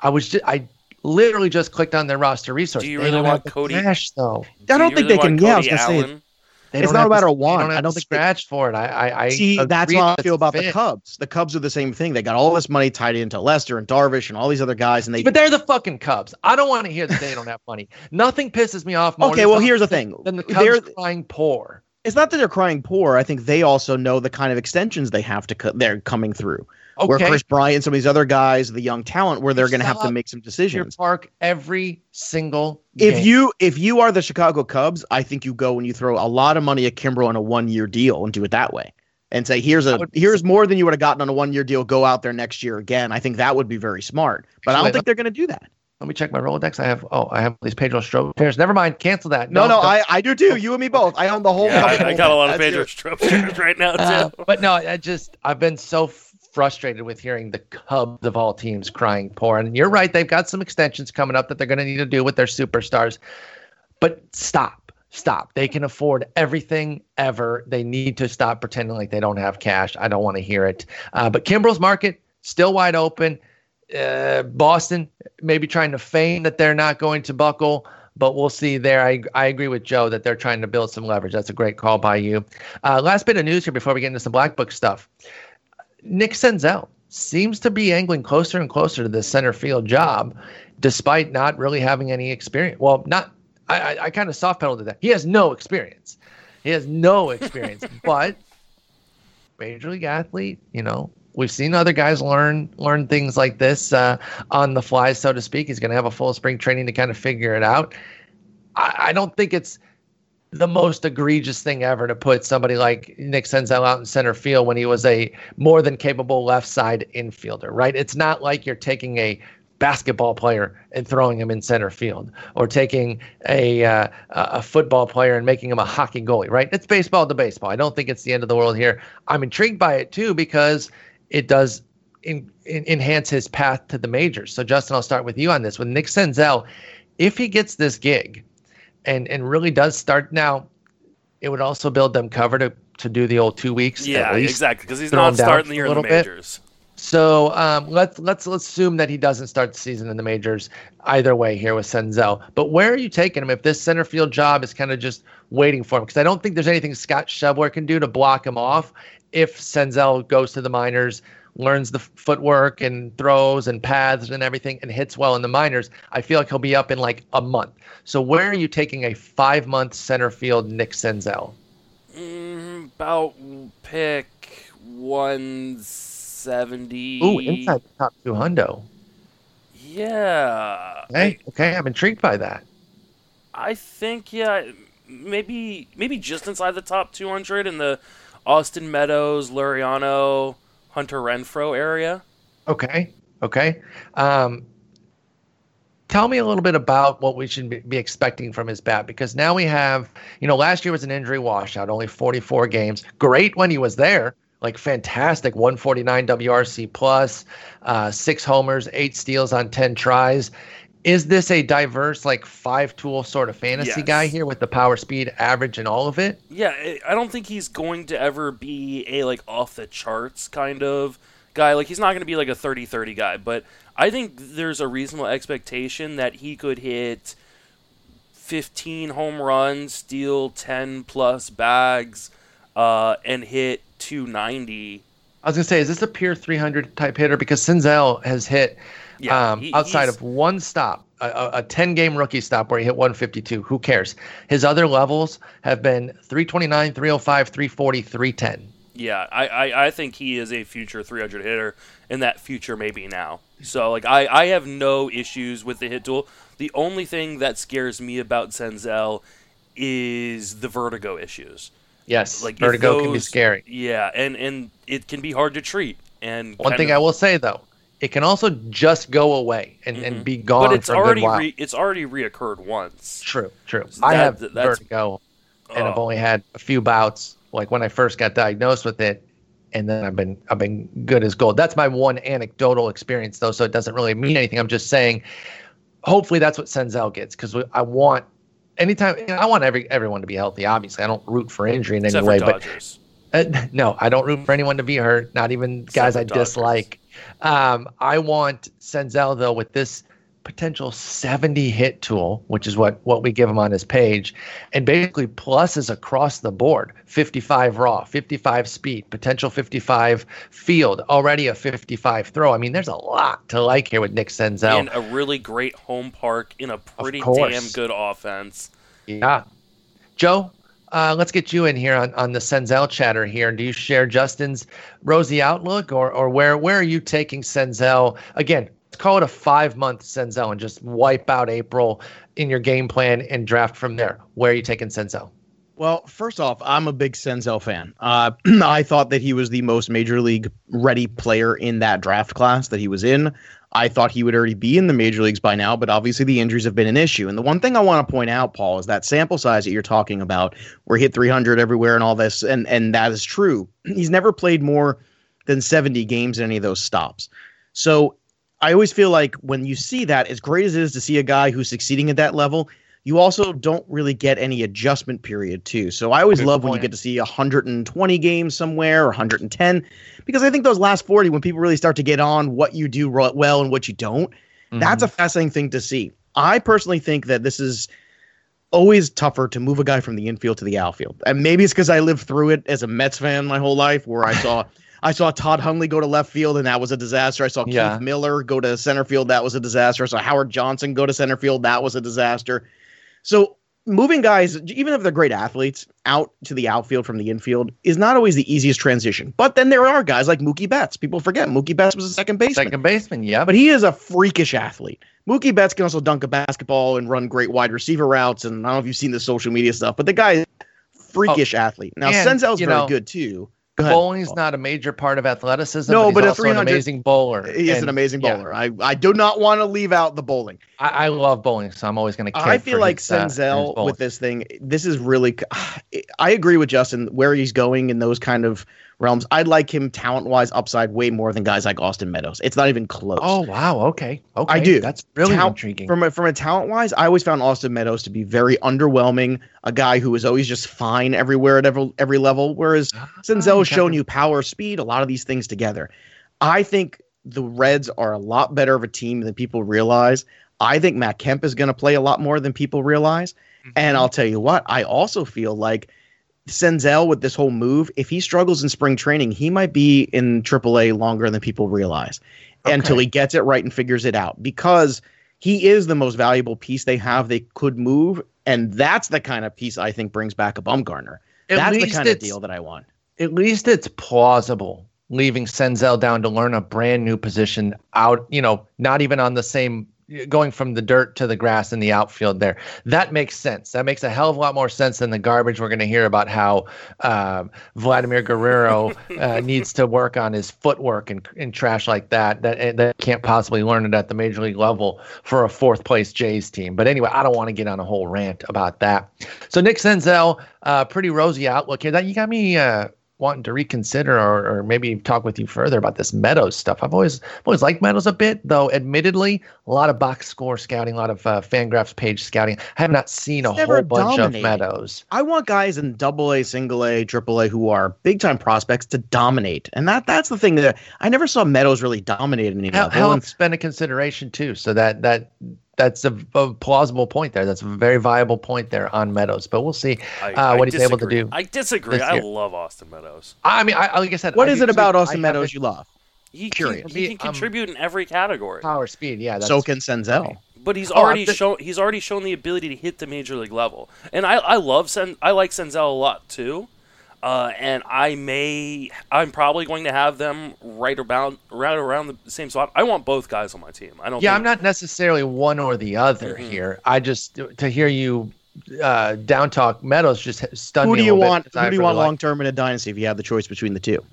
I was just I literally just clicked on their roster resource. Do you They really want Cody- cash though. I Do don't think really they can. want Yeah, I was Cody gonna Allen? They It's not have a matter of want. don't I don't think they- scratch for it. I I, I See, that's how I feel about the. Cubs. The Cubs are the same thing. They got all this money tied into Lester and Darvish and all these other guys, and they. But they're the fucking Cubs. I don't want to hear that they don't have money. Nothing pisses me off more. okay, well, here's the thing. than the They're, crying poor. it's not that they're crying poor. I think they also know the kind of extensions they have to cut. They're coming through. Where Okay, Kris Bryant, some of these other guys, the young talent, where they're going to have to make some your decisions. park every single. If you if you are the Chicago Cubs, I think you go and you throw a lot of money at Kimbrel on a one year deal and do it that way, and say here's I a would- here's more than you would have gotten on a one year deal. Go out there next year again. I think that would be very smart. But I don't think they're going to do that. Let me check my Rolodex. I have oh, I have these Pedro Strop shares. Never mind, cancel that. No, no, don't- I, I do too. You and me both. I own the whole. Yeah, company. I, I got a lot of Pedro it. Strop shares right now too. Uh, but no, I just I've been so f- frustrated with hearing the Cubs of all teams crying poor. And you're right, they've got some extensions coming up that they're going to need to do with their superstars. But stop, stop. They can afford everything ever. They need to stop pretending like they don't have cash. I don't want to hear it. Uh, but Kimbrel's market still wide open. Uh, Boston maybe trying to feign that they're not going to buckle. But we'll see there. I, I agree with Joe that they're trying to build some leverage. That's a great call by you. Uh, last bit of news here before we get into some black book stuff. Nick Senzel seems to be angling closer and closer to the center field job, despite not really having any experience. Well, not I, I, I kind of soft pedaled to that. He has no experience. He has no experience, but major league athlete, you know, we've seen other guys learn learn things like this uh, on the fly, so to speak. He's going to have a full spring training to kind of figure it out. I, I don't think it's the most egregious thing ever to put somebody like Nick Senzel out in center field when he was a more than capable left side infielder, right? It's not like you're taking a basketball player and throwing him in center field or taking a uh, a football player and making him a hockey goalie, right? It's baseball to baseball. I don't think it's the end of the world here. I'm intrigued by it too because it does in, in, enhance his path to the majors. So Justin, I'll start with you on this. With Nick Senzel, if he gets this gig and and really does start now, it would also build them cover to to do the old two weeks. yeah, least. exactly. Because he's not starting the year in the little bit. majors. So um, let's let's let's assume that he doesn't start the season in the majors either way here with Senzel. But where are you taking him if this center field job is kind of just waiting for him? Because I don't think there's anything Scott Schebler can do to block him off if Senzel goes to the minors, learns the footwork and throws and paths and everything, and hits well in the minors. I feel like he'll be up in like a month. So where are you taking a five month center field Nick Senzel? Mm, about pick one seventy. Ooh, inside the top two hundo. Yeah. Okay, okay, I'm intrigued by that. I think yeah, maybe maybe just inside the top 200 in the Austin Meadows, Laureano, Hunter Renfroe area. Okay. Okay. Um, tell me a little bit about what we should be, expecting from his bat because now we have, you know, last year was an injury washout, only 44 games. Great when he was there, like fantastic, 149 WRC plus, uh, six homers, eight steals on 10 tries. Is this a diverse, like five tool sort of fantasy Yes. guy here with the power, speed, average, and all of it? Yeah, I- don't think he's going to ever be a like off the charts kind of guy. Like he's not going to be like a 30-30 guy, but I think there's a reasonable expectation that he could hit 15 home runs, steal 10 plus bags, uh, and hit 290. I was gonna say, is this a pure 300 type hitter? Because Senzel has hit Yeah, um, he- outside of one stop, a, a- a 10 game rookie stop where he hit 152. Who cares? His other levels have been 329, 305, 340, 310. Yeah, I, I, I think he is a future 300 hitter, and that future maybe now. So, like, I, I have no issues with the hit tool. The only thing that scares me about Senzel is the vertigo issues. Yes, Like if vertigo can be scary. Yeah, and, and it can be hard to treat. And One thing of- I will say though, it can also just go away and, and be gone but it's for a good already re, it's already reoccurred once. True, true. So I that- have that- vertigo, and I've Oh. only had a few bouts. Like when I first got diagnosed with it, and then I've been I've been good as gold. That's my one anecdotal experience, though, so it doesn't really mean anything. I'm just saying, hopefully that's what Senzel gets because I want anytime you know, I want every everyone to be healthy. Obviously, I don't root for injury in any Except way, but uh, no, I don't root for anyone to be hurt, not even guys I Dodgers. dislike. Um, I want Senzel though with this potential 70 hit tool, which is what what we give him on his page, and basically pluses across the board: 55 raw, 55 speed, potential 55 field, already a 55 throw. I mean, there's a lot to like here with Nick Senzel. in a really great home park in a pretty damn good offense. Yeah. Joe, uh, let's get you in here on, on the Senzel chatter here. Do you share Justin's rosy outlook or, or where, where are you taking Senzel? Again, let's call it a five month Senzel and just wipe out April in your game plan and draft from there. Where are you taking Senzel? Well, first off, I'm a big Senzel fan. Uh, I thought that he was the most major league ready player in that draft class that he was in. I thought he would already be in the major leagues by now, but obviously the injuries have been an issue. And the one thing I want to point out, Paul, is that sample size that you're talking about, where he hit 300 everywhere and all this, and and that is true. He's never played more than 70 games in any of those stops. So I always feel like when you see that, as great as it is to see a guy who's succeeding at that level, you also don't really get any adjustment period too. So I always Good love when you get to see 120 games somewhere or 110 because I think those last 40 when people really start to get on what you do well and what you don't, that's mm-hmm. a fascinating thing to see. I personally think that this is always tougher to move a guy from the infield to the outfield. And maybe it's because I lived through it as a Mets fan my whole life where I saw I saw Todd Hundley go to left field and that was a disaster. I saw Yeah. Keith Miller go to center field, that was a disaster. I saw Howard Johnson go to center field, that was a disaster. So moving guys, even if they're great athletes, out to the outfield from the infield is not always the easiest transition. But then there are guys like Mookie Betts. People forget Mookie Betts was a second baseman. Second baseman, yeah. But he is a freakish athlete. Mookie Betts can also dunk a basketball and run great wide receiver routes. And I don't know if you've seen the social media stuff, but the guy is a freakish athlete. Now, and, Senzel's very know, good too. Bowling's not a major part of athleticism. No, but, but he's a also an 300 amazing bowler. He is an amazing yeah, bowler. I, I do not want to leave out the bowling. I, I love bowling, so I'm always going to. I feel like uh, Senzel with this thing, this is really. I agree with Justin where he's going in those kind of realms. I'd like him talent wise upside way more than guys like Austin Meadows. It's not even close. Oh wow, okay, okay. I do. That's really Talent- intriguing. From a, from a talent wise, I always found Austin Meadows to be very underwhelming. A guy who was always just fine everywhere at every every level. Whereas ah, Senzel has shown you power, speed, a lot of these things together. I think the Reds are a lot better of a team than people realize. I think Matt Kemp is going to play a lot more than people realize. And mm-hmm. I'll tell you what, I also feel like Senzel with this whole move, if he struggles in spring training, he might be in AAA longer than people realize until he gets it right and figures it out because he is the most valuable piece they have they could move. And that's the kind of piece I think brings back a Bumgarner. At That's the kind of deal that I want. at least it's plausible leaving Senzel down to learn a brand new position out, you know, not even on the same going from the dirt to the grass in the outfield there. That makes sense. That makes a hell of a lot more sense than the garbage we're going to hear about how um, Vladimir Guerrero uh, needs to work on his footwork and, and trash like that. That that can't possibly learn it at the major league level for a fourth place Jays team. But anyway, I don't want to get on a whole rant about that. So Nick Senzel, uh, pretty rosy outlook here. That you got me uh, wanting to reconsider or, or maybe talk with you further about this Meadows stuff. I've always always liked Meadows a bit, though. Admittedly, a lot of box score scouting, a lot of uh, Fangraphs page scouting. I have not seen a whole bunch dominated. of Meadows. I want guys in double A, single A, triple A who are big time prospects to dominate. And that that's the thing that I never saw Meadows really dominate in any Hel- Health's been a consideration too, so that that that's a, a plausible point there. That's a very viable point there on Meadows. But we'll see I, uh, I what he's able to do. I disagree. I love Austin Meadows. I mean, I, like I said, What I is it about too. I Austin Meadows you love? He Curious. can, he can Me, um, contribute in every category. Power speed, yeah. That's, so can Senzel. But he's Oh, I already shown he's already shown the ability to hit the major league level, and I I love Sen I like Senzel a lot too, uh, and I may I'm probably going to have them right around right around the same spot. I want both guys on my team. I don't. Yeah, think, I'm not necessarily one or the other Mhm. here. I just to hear you uh, down talk Meadows just stunned Who me do a you little bit want? because I Who do you want long term in a dynasty if you have the choice between the two?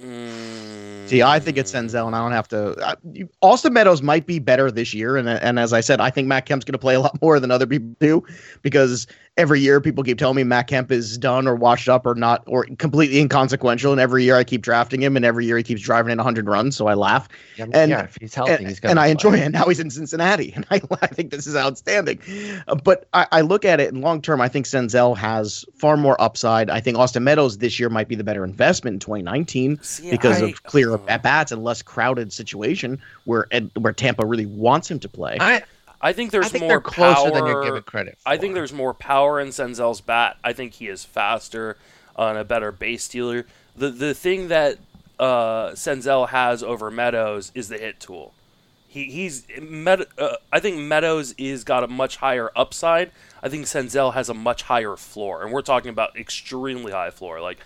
Mm, See, I think it's Senzel, and I don't have to. I, you- Austin Meadows might be better this year, and and as I said, I think Matt Kemp's going to play a lot more than other people do, because every year people keep telling me Matt Kemp is done or washed up or not or completely inconsequential, and every year I keep drafting him, and every year he keeps driving in 100 runs, so I laugh. Yeah, and- yeah, if he's healthy, and, he's and I enjoy it. Now he's in Cincinnati, and I, I think this is outstanding. Uh, but I, I look at it in long term. I think Senzel has far more upside. I think Austin Meadows this year might be the better investment in 2019 See, because I- of clearer at bats and less crowded situation where and where Tampa really wants him to play. I, I think there's I think more closer power. than you're giving credit. I think there's more power in Senzel's bat. I think he is faster and a better base stealer. The the thing that uh, Senzel has over Meadows is the hit tool. He he's Med, uh, I think Meadows is got a much higher upside. I think Senzel has a much higher floor, and we're talking about extremely high floor. Like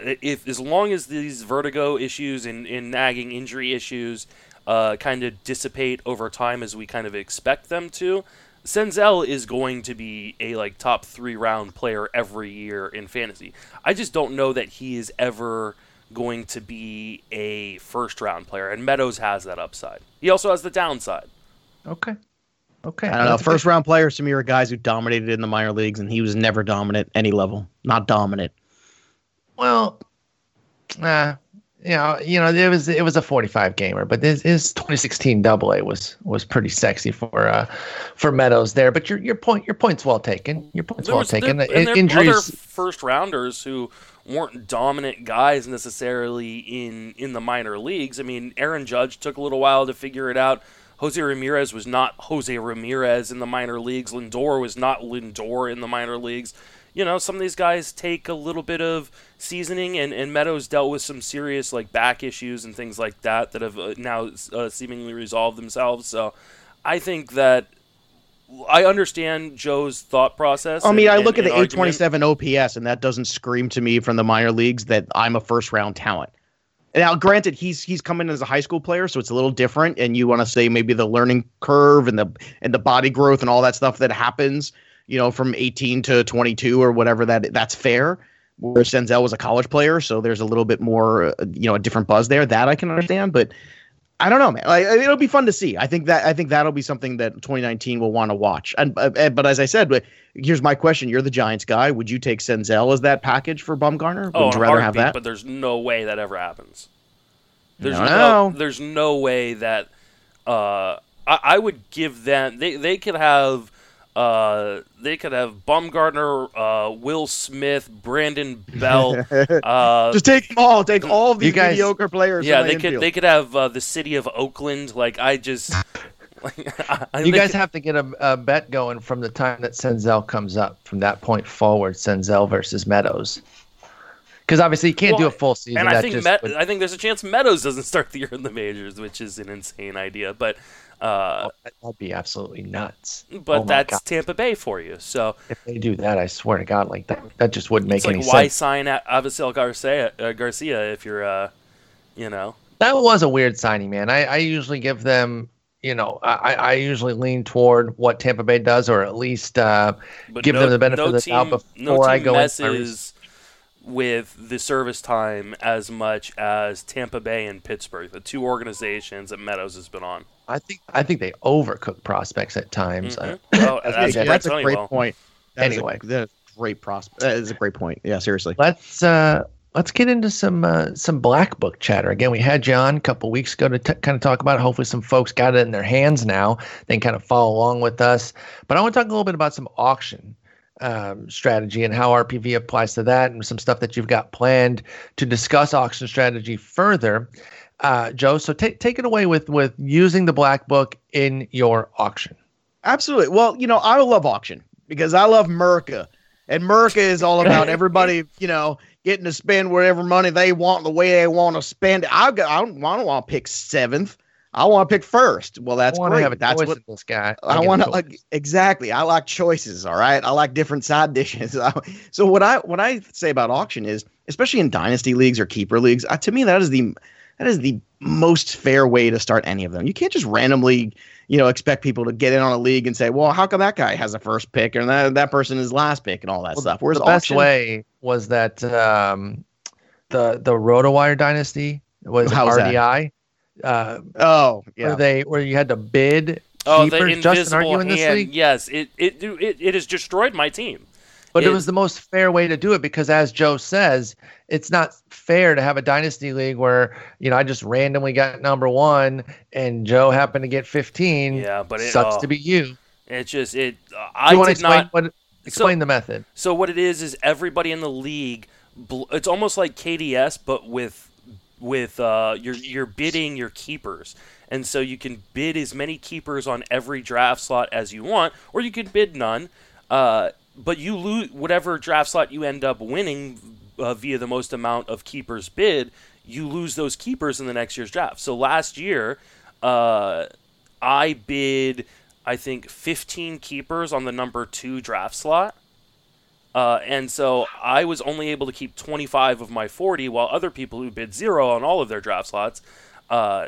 if as long as these vertigo issues and, and nagging injury issues uh, kind of dissipate over time as we kind of expect them to, Senzel is going to be a like top three round player every year in fantasy. I just don't know that he is ever going to be a first round player, and Meadows has that upside. He also has the downside. Okay. Okay. I don't know. First good. round players to me are guys who dominated in the minor leagues, and he was never dominant any level. Not dominant. Well, uh, you know, you know, it was it was a 45 gamer, but this his 2016 Double A was was pretty sexy for uh for Meadows there. But your your point your point's well taken. Your point's There well was- taken. there- In- and there are other injuries. first rounders who weren't dominant guys necessarily in in the minor leagues. I mean, Aaron Judge took a little while to figure it out. Jose Ramirez was not Jose Ramirez in the minor leagues. Lindor was not Lindor in the minor leagues. You know, some of these guys take a little bit of seasoning, and, and Meadows dealt with some serious like back issues and things like that that have uh, now uh, seemingly resolved themselves. So, I think that I understand Joe's thought process. I mean, and- I and- look at and the argument. 827 OPS, and that doesn't scream to me from the minor leagues that I'm a first round talent. Now, granted, he's he's coming as a high school player, so it's a little different. And you want to say maybe the learning curve and the and the body growth and all that stuff that happens, you know, from 18 to 22 or whatever that that's fair. Where Senzel was a college player, so there's a little bit more, uh, you know, a different buzz there. That I can understand, but I don't know, man. Like, it'll be fun to see. I think that I think that'll be something that 2019 will want to watch. And uh, uh, but as I said, but here's my question: You're the Giants guy. Would you take Senzel as that package for Bumgarner? Would Oh, you rather have that? But there's no way that ever happens. There's don't no, there's no way that uh, I, I would give them. They they could have. Uh, they could have Bumgarner, uh, Will Smith, Brandon Belt. uh, Just take them all. Take all of these guys- mediocre players. yeah, they could infield. they could have uh, the city of Oakland. Like I just, like, I, I- You guys could- have to get a, a bet going from the time that Senzel comes up. From that point forward, Senzel versus Meadows. Because obviously you can't do Well, a full season. and I think just Met, would- I think there's a chance Meadows doesn't start the year in the majors, which is an insane idea. But uh, that'd be absolutely nuts. but oh that's God. Tampa Bay for you. So If they do that, I swear to God, like that, that just wouldn't make like any sense. why sign Avisail Garcia, uh, Garcia if you're, uh, you know, That was a weird signing, man. I, I usually give them, you know, I, I usually lean toward what Tampa Bay does, or at least uh, give no, them the benefit no of the team, doubt before no I go messes with the service time as much as Tampa Bay and Pittsburgh, the two organizations that Meadows has been on. I think I think they overcook prospects at times. Mhm. Uh, Oh, That's, that's, that's a great Honeywell. point. That is a- Anyway. that is a great prospect. That is a great point. Yeah, seriously. let's uh, let's get into some uh, some black book chatter. Again, we had John a couple weeks ago to t- kind of talk about it. Hopefully, some folks got it in their hands now. They can kind of follow along with us. But I want to talk a little bit about some auction um, strategy and how RPV applies to that, and some stuff that you've got planned to discuss auction strategy further. Uh, Joe, so take take it away with with using the black book in your auction. Absolutely. Well, you know, I love auction because I love Merca. And Merca is all about everybody, you know, getting to spend whatever money they want the way they want to spend it. I've got, I don't, I don't want to pick seventh. I want to pick first. Well, that's I great. have a that's what this guy. I a want to like exactly. I like choices. All right. I like different side dishes. so what I what I say about auction is, especially in dynasty leagues or keeper leagues, uh, to me that is the that is the most fair way to start any of them. You can't just randomly, you know, expect people to get in on a league and say, well, how come that guy has a first pick and that that person is last pick and all that Well, stuff. Whereas the best auction, way was that um, the the RotoWire dynasty was How's that? RDI, uh, oh where yeah, they where you had to bid Oh, the keepers. Justin, aren't invisible you in this hand. league? Yes, it, it it it has destroyed my team. But it, It- was the most fair way to do it because, as Joe says, it's not fair to have a dynasty league where you know I just randomly got number one and Joe happened to get fifteen. Yeah, but it sucks oh, to be you. It's just it. Uh, I want did explain not. what? Explain the method. So what it is is everybody in the league. It's almost like KDS, but with with uh, you're you're bidding your keepers, and so you can bid as many keepers on every draft slot as you want, or you could bid none. Uh, but you lose whatever draft slot you end up winning uh, via the most amount of keepers bid. You lose those keepers in the next year's draft. So last year, uh, I bid I think 15 keepers on the number two draft slot. Uh, and so I was only able to keep 25 of my 40, while other people who bid zero on all of their draft slots, uh,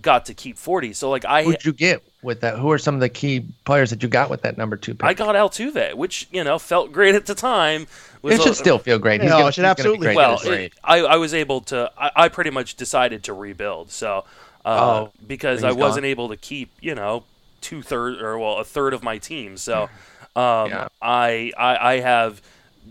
got to keep 40. So like I Who'd you get with that? Who are some of the key players that you got with that number two pick? I got Altuve, which you know felt great at the time. It should a- still feel great. He's No, gonna, it should he's absolutely great. well, it- I, I was able to. I, I pretty much decided to rebuild. So uh, Oh, because I wasn't gone. able to keep you know two thirds or well a third of my team. So um, Yeah. I, I I have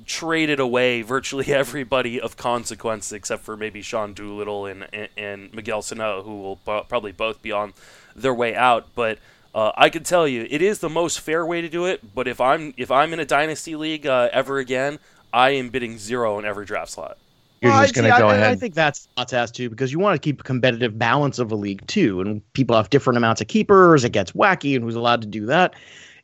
traded away virtually everybody of consequence except for maybe Sean Doolittle and and, and Miguel Sano, who will bo- probably both be on their way out. But uh, I can tell you, it is the most fair way to do it. But if I'm if I'm in a dynasty league uh, ever again, I am bidding zero in every draft slot. You're Well, just I- going to go I, ahead. I think that's not to ask too because you want to keep a competitive balance of a league too, and people have different amounts of keepers. It gets wacky, and who's allowed to do that?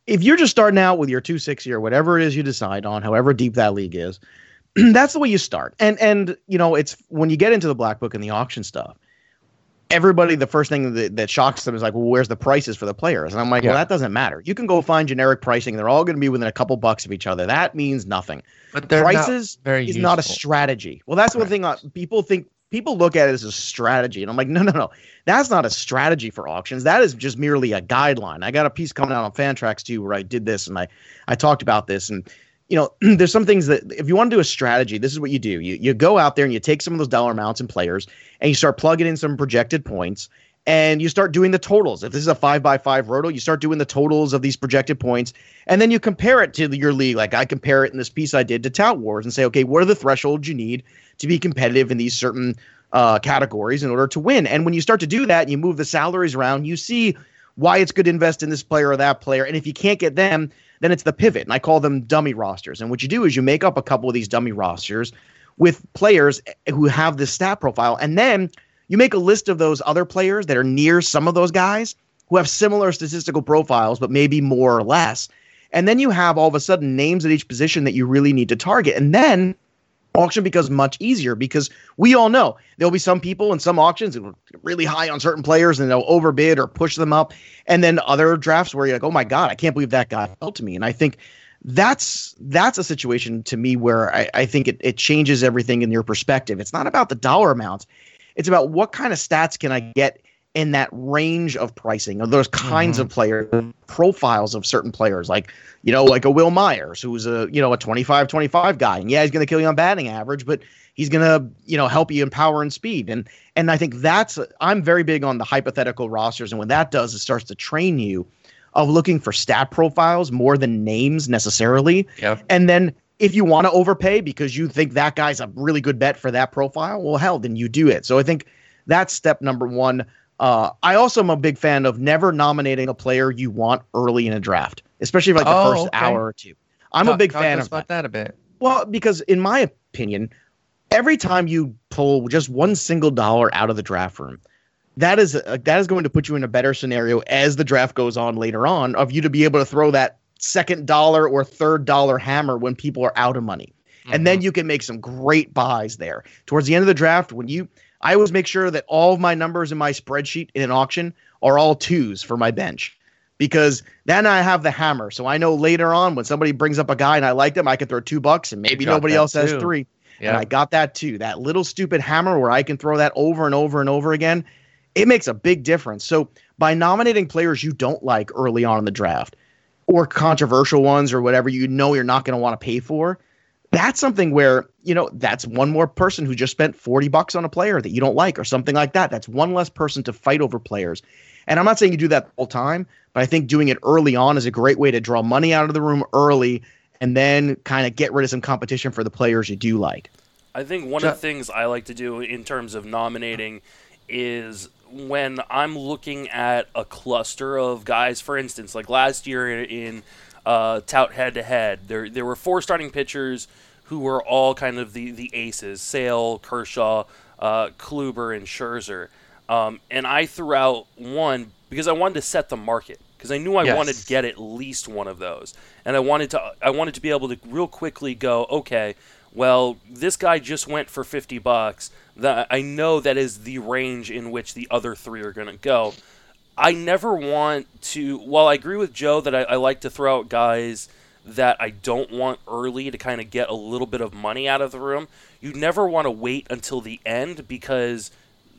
If you're just starting out with your two sixty or whatever it is you decide on, however deep that league is, that's the way you start. And and you know it's when you get into the black book and the auction stuff. Everybody, the first thing that, that shocks them is like, well, where's the prices for the players? And I'm like, Yeah. well, that doesn't matter. You can go find generic pricing; they're all going to be within a couple bucks of each other. That means nothing but not prices very is not a strategy. Well, that's one Right. thing uh, people think. People look at it as a strategy, and I'm like, no, no, no. That's not a strategy for auctions. That is just merely a guideline. I got a piece coming out on Fantrax too, where I did this and I, I talked about this, and you know, there's some things that if you want to do a strategy, this is what you do. You you go out there and you take some of those dollar amounts and players, and you start plugging in some projected points, and you start doing the totals. If this is a five by five roto, you start doing the totals of these projected points, and then you compare it to your league. Like I compare it in this piece I did to Tout Wars and say, okay, what are the thresholds you need to be competitive in these certain uh, categories in order to win? And when you start to do that, and you move the salaries around, you see why it's good to invest in this player or that player. And if you can't get them, then it's the pivot. And I call them dummy rosters. And what you do is you make up a couple of these dummy rosters with players who have this stat profile. And then you make a list of those other players that are near some of those guys who have similar statistical profiles, but maybe more or less. And then you have all of a sudden names at each position that you really need to target. And then auction becomes much easier because we all know there'll be some people in some auctions who are really high on certain players and they'll overbid or push them up. And then other drafts where you're like, oh my God, I can't believe that guy fell to me. And I think that's that's a situation to me where I, I think it, it changes everything in your perspective. It's not about the dollar amount. It's about what kind of stats can I get in that range of pricing of those kinds mm-hmm. of players, profiles of certain players, like, you know, like a Wil Myers, who's a, you know, a 25 25 guy. And yeah, he's going to kill you on batting average, but he's going to, you know, help you in power and speed. And, and I think that's, I'm very big on the hypothetical rosters. And what that does, it starts to train you of looking for stat profiles more than names necessarily. Yep. And then if you want to overpay because you think that guy's a really good bet for that profile, well, hell, then you do it. So I think that's step number one. Uh, I also am a big fan of never nominating a player you want early in a draft, especially like the Oh, first okay. hour or two. I'm a big fan of about that. that a bit. Well, because in my opinion, every time you pull just one single dollar out of the draft room, that is uh, that is going to put you in a better scenario as the draft goes on later on of you to be able to throw that second dollar or third dollar hammer when people are out of money. And Mm-hmm. then you can make some great buys there. Towards the end of the draft, when you I always make sure that all of my numbers in my spreadsheet in an auction are all twos for my bench. Because then I have the hammer. So I know later on when somebody brings up a guy and I like them, I can throw two bucks and maybe nobody else has too. three. And I got that too. That little stupid hammer where I can throw that over and over and over again. It makes a big difference. So by nominating players you don't like early on in the draft or controversial ones or whatever you know you're not going to want to pay for, that's something where, you know, that's one more person who just spent 40 bucks on a player that you don't like or something like that. That's one less person to fight over players. And I'm not saying you do that all the time, but I think doing it early on is a great way to draw money out of the room early and then kind of get rid of some competition for the players you do like. I think one Ja- of the things I like to do in terms of nominating is when I'm looking at a cluster of guys, for instance, like last year in uh, tout head to head, there there were four starting pitchers who were all kind of the the aces: Sale, Kershaw, uh, Kluber, and Scherzer. Um, and I threw out one because I wanted to set the market because I knew I Yes. wanted to get at least one of those, and I wanted to I wanted to be able to real quickly go okay. Well, this guy just went for fifty bucks. That I know that is the range in which the other three are going to go. I never want to. While I agree with Joe that I, I like to throw out guys that I don't want early to kind of get a little bit of money out of the room, you never want to wait until the end because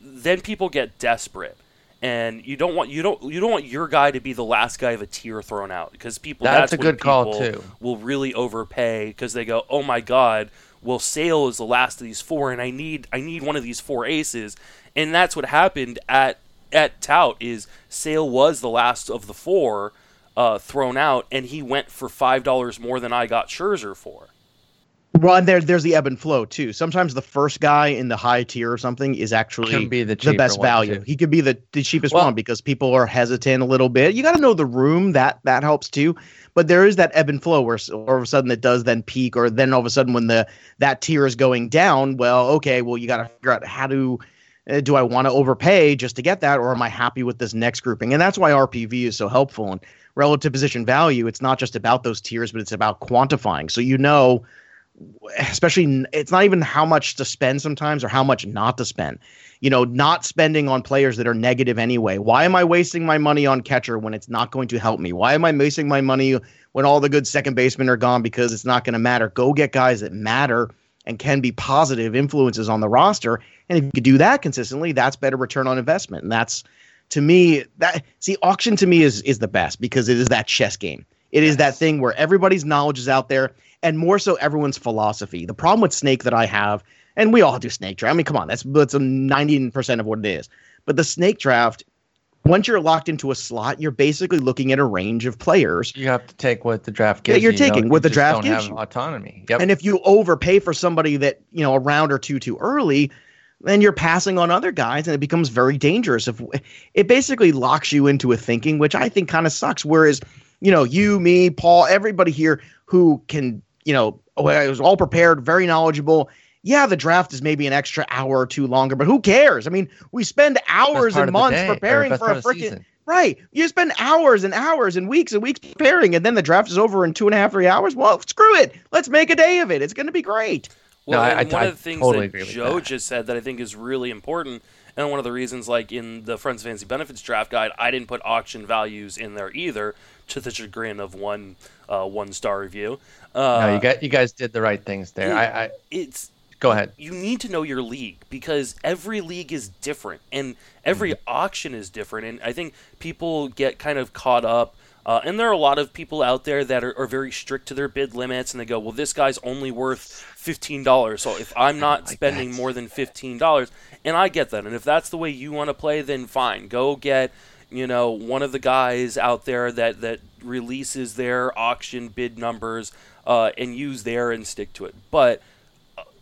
then people get desperate. and you don't want you don't you don't want your guy to be the last guy of a tier thrown out because people That's that's, a good call, too. Will really overpay because they go, oh my god, well Sale is the last of these four, and I need I need one of these four aces, and that's what happened at at Tout is Sale was the last of the four uh, thrown out, and he went for five dollars more than I got Scherzer for. Well, and there, there's the ebb and flow too. Sometimes the first guy in the high tier or something is actually Can be the the best value. too. He could be the, the cheapest Well- one because people are hesitant a little bit. You got to know the room that that helps too. But there is that ebb and flow where all of a sudden it does then peak, or then all of a sudden when the that tier is going down, well, okay, well you got to figure out how to. Uh, do I want to overpay just to get that, or am I happy with this next grouping? And that's why RPV is so helpful. And relative position value, it's not just about those tiers, but it's about quantifying. So you know especially it's not even how much to spend sometimes or how much not to spend. You know, not spending on players that are negative anyway. Why am I wasting my money on catcher when it's not going to help me? Why am I wasting my money when all the good second basemen are gone because it's not going to matter? Go get guys that matter and can be positive influences on the roster. And if you could do that consistently, that's better return on investment. And that's to me that see auction to me is is the best because it is that chess game. It is that thing where everybody's knowledge is out there and more so everyone's philosophy. The problem with Snake that I have, and we all do Snake draft. I mean, come on, that's that's a ninety percent of what it is. But the Snake draft, once you're locked into a slot, you're basically looking at a range of players. You have to take what the draft gives you're you, you know? taking You what the just draft don't gives have you. autonomy. Yep. And if you overpay for somebody that you know a round or two too early, then you're passing on other guys, and it becomes very dangerous. If it basically locks you into a thinking, which I think kind of sucks. Whereas, you know, you, me, Paul, everybody here who can, you know, I was all prepared, very knowledgeable. Yeah, the draft is maybe an extra hour or two longer, but who cares? I mean, we spend hours and months day, preparing for a part of the freaking. Right. You spend hours and hours and weeks and weeks preparing, and then the draft is over in two and a half, three hours. Well, screw it. Let's make a day of it. It's going to be great. Well, No, I- and I- one I of the things totally that agree Joe that. just said that I think is really important, and one of the reasons, like in the Friends of Fantasy Benefits draft guide, I didn't put auction values in there either, to the chagrin of one uh, one star review. Uh, no, you got you guys did the right things there. I, I it's go ahead. you need to know your league because every league is different and every Mm-hmm. auction is different. And I think people get kind of caught up. Uh, and there are a lot of people out there that are, are very strict to their bid limits, and they go, "Well, this guy's only worth fifteen dollars, so if I'm not like spending that. more than fifteen dollars," and I get that, and if that's the way you want to play, then fine, go get you know one of the guys out there that that releases their auction bid numbers uh, and use there and stick to it. But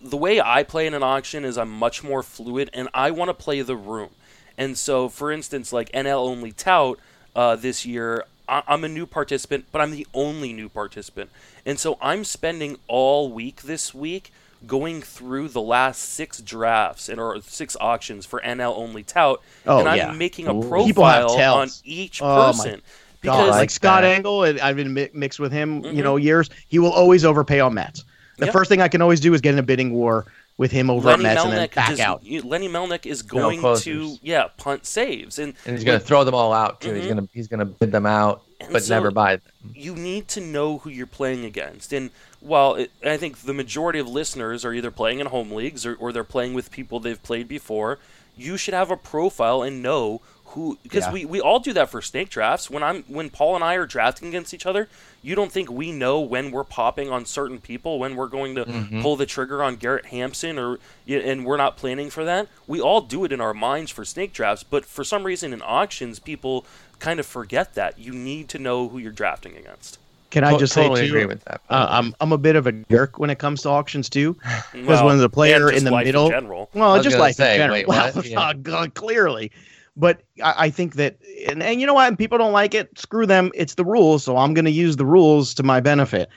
the way I play in an auction is I'm much more fluid and I want to play the room. And so, for instance, like NL only tout uh, this year, I- I'm a new participant, but I'm the only new participant. And so I'm spending all week this week going through the last six drafts and or six auctions for NL only tout, Oh, and I'm yeah. making a Ooh. People have profile tells. on each Oh, person. God, because like like Scott that. Angle, and I've been mi- mixed with him, Mhm. you know, years. He will always overpay on Mets. The Yep. first thing I can always do is get in a bidding war with him over Lenny at Mets and then back does- out. Lenny Melnick is going to yeah punt saves and And he's going to throw them all out too. He's Mhm. going to he's going to bid them out, And but so- never buy them. you need to know who you're playing against. And while it, I think the majority of listeners are either playing in home leagues or, or they're playing with people they've played before, you should have a profile and know who because Yeah. we, we all do that for snake drafts. When I'm when Paul and I are drafting against each other, you don't think we know when we're popping on certain people, when we're going to Mm-hmm. pull the trigger on Garrett Hampson or and we're not planning for that. We all do it in our minds for snake drafts, but for some reason in auctions people kind of forget that. You need to know who you're drafting against. Can I just totally say too? agree with that. Uh, I'm I'm a bit of a jerk when it comes to auctions too, because Well, when the player in the life middle, general. well, just gonna say, in general, wait, well. Yeah. God, clearly. But I, I think that, and, and you know what? And people don't like it. Screw them. It's the rules, so I'm going to use the rules to my benefit.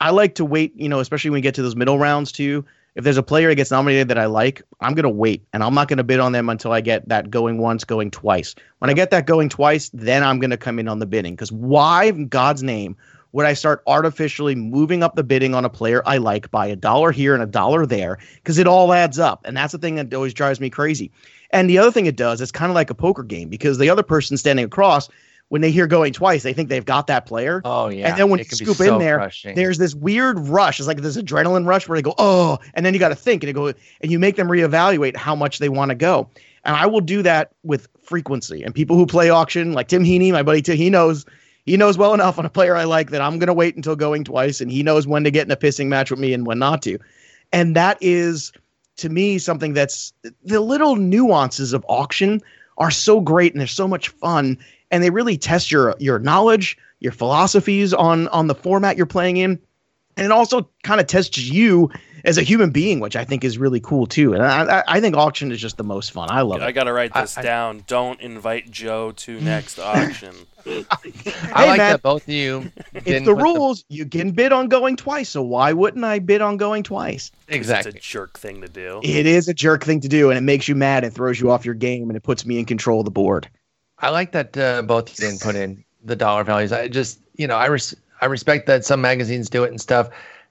I like to wait, you know, especially when we get to those middle rounds too. If there's a player that gets nominated that I like, I'm going to wait and I'm not going to bid on them until I get that going once, going twice. When I get that going twice, then I'm going to come in on the bidding. Because why, in God's name, would I start artificially moving up the bidding on a player I like by a dollar here and a dollar there? Because it all adds up. And that's the thing that always drives me crazy. And the other thing it does, it's kind of like a poker game because the other person standing across when they hear going twice, they think they've got that player. Oh yeah. And then when you scoop so in there, crushing. there's this weird rush. It's like this adrenaline rush where they go, oh, and then you got to think and go, and you make them reevaluate how much they want to go. And I will do that with frequency. And people who play auction, like Tim Heaney, my buddy Tim, he knows he knows well enough on a player I like that I'm gonna wait until going twice, and he knows when to get in a pissing match with me and when not to. And that is to me something that's the little nuances of auction are so great and they're so much fun and they really test your your knowledge your philosophies on on the format you're playing in. And it also kind of tests you as a human being which i think is really cool too and i, I- I think auction is just the most fun i love I it I got to write this I- down. Don't invite Joe to next auction. I Hey, like man, that both of you. it's didn't the rules you can bid on going twice so why wouldn't i bid on going twice exactly. It's a jerk thing to do. it is a jerk thing to do and it makes you mad and throws you off your game and it puts me in control of the board I like that uh, both of you didn't put in the dollar values. I just, you know, I res- I respect that some magazines do it and stuff.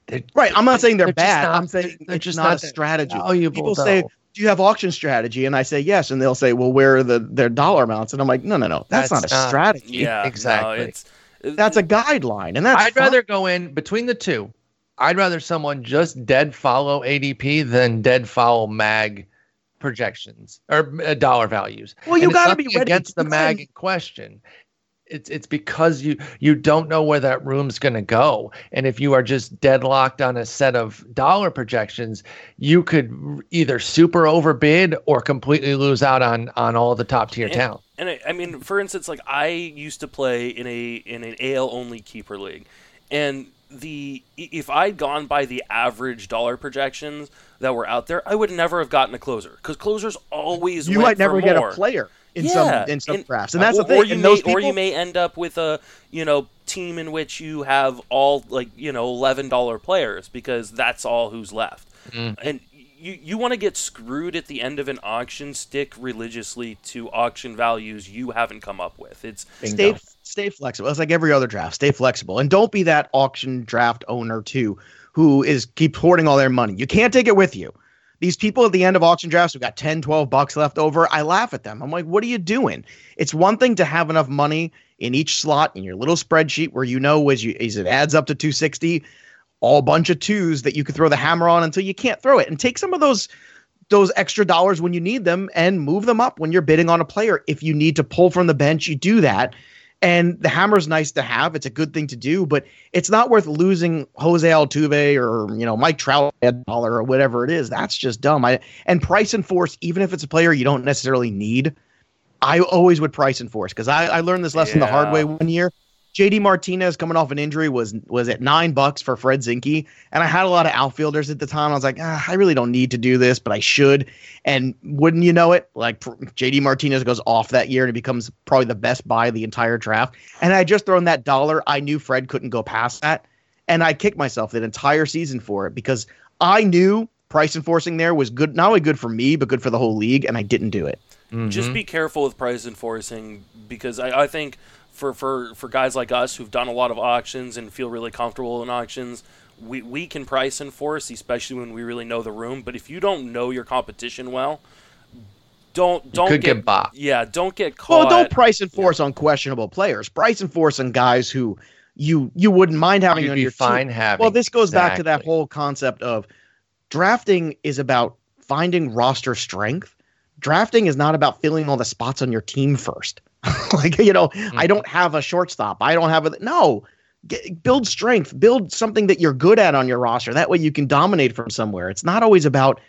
They're- right i'm not saying they're, They're bad not- i'm saying they're it's just not, not a that strategy valuable, people say do you have auction strategy and i say yes and they'll say well where are the their dollar amounts and i'm like no no no that's, That's not a strategy Yeah, no, exactly. it's that's a guideline and that's I'd fine. rather go in between the two. I'd rather someone just dead follow ADP than dead follow mag projections or uh, dollar values. well you got to be ready against the mag in question. It's it's because you you don't know where that room's going to go, and if you are just deadlocked on a set of dollar projections, you could either super overbid or completely lose out on on all the top tier And- talent. And I, I mean, for instance, like I used to play in a in an AL only keeper league, and the if I'd gone by the average dollar projections that were out there, I would never have gotten a closer because closers always you went might never for get more. a player in yeah, some in some and- drafts and that's or, the thing Or you, and may, those or you may end up with a you know team in which you have all like you know eleven dollar players because that's all who's left, Mm. and you you want to get screwed at the end of an auction. Stick religiously to auction values you haven't come up with. It's stay stay flexible. It's like every other draft. Stay flexible and don't be that auction draft owner too, who is keep hoarding all their money. You can't take it with you. These people at the end of auction drafts who got 10, 12 bucks left over, I laugh at them. I'm like, what are you doing? It's one thing to have enough money in each slot in your little spreadsheet where you know as you as it adds up to 260, all bunch of twos that you could throw the hammer on until you can't throw it. And take some of those those extra dollars when you need them and move them up when you're bidding on a player. If you need to pull from the bench, you do that. And the hammer's nice to have. It's a good thing to do, but it's not worth losing Jose Altuve or you know Mike Trout dollar or whatever it is. That's just dumb. I and price and force, even if it's a player you don't necessarily need, I always would price and force because I, I learned this lesson the hard way one year. JD Martinez coming off an injury was was at nine bucks for Fred Zinkie, and I had a lot of outfielders at the time. I was like, ah, I really don't need to do this, but I should. And wouldn't you know it, like JD Martinez goes off that year and he becomes probably the best buy of the entire draft. And I had just thrown that dollar. I knew Fred couldn't go past that, and I kicked myself that entire season for it because I knew price enforcing there was good, not only good for me but good for the whole league, and I didn't do it. just be careful with price enforcing because I, I think for, for, for guys like us who've done a lot of auctions and feel really comfortable in auctions, we, we can price enforce, especially when we really know the room. But if you don't know your competition well, don't don't could get, get bopped. Yeah, don't get caught. Well, don't price and force on questionable players. Price and force on guys who you you wouldn't mind having You'd on be your fine team. having. Well, this goes back to that whole concept of drafting is about finding roster strength. Drafting is not about filling all the spots on your team first. like you know, Mm-hmm. I don't have a shortstop. I don't have a no. Get, build strength. Build something that you're good at on your roster. That way you can dominate from somewhere. It's not always about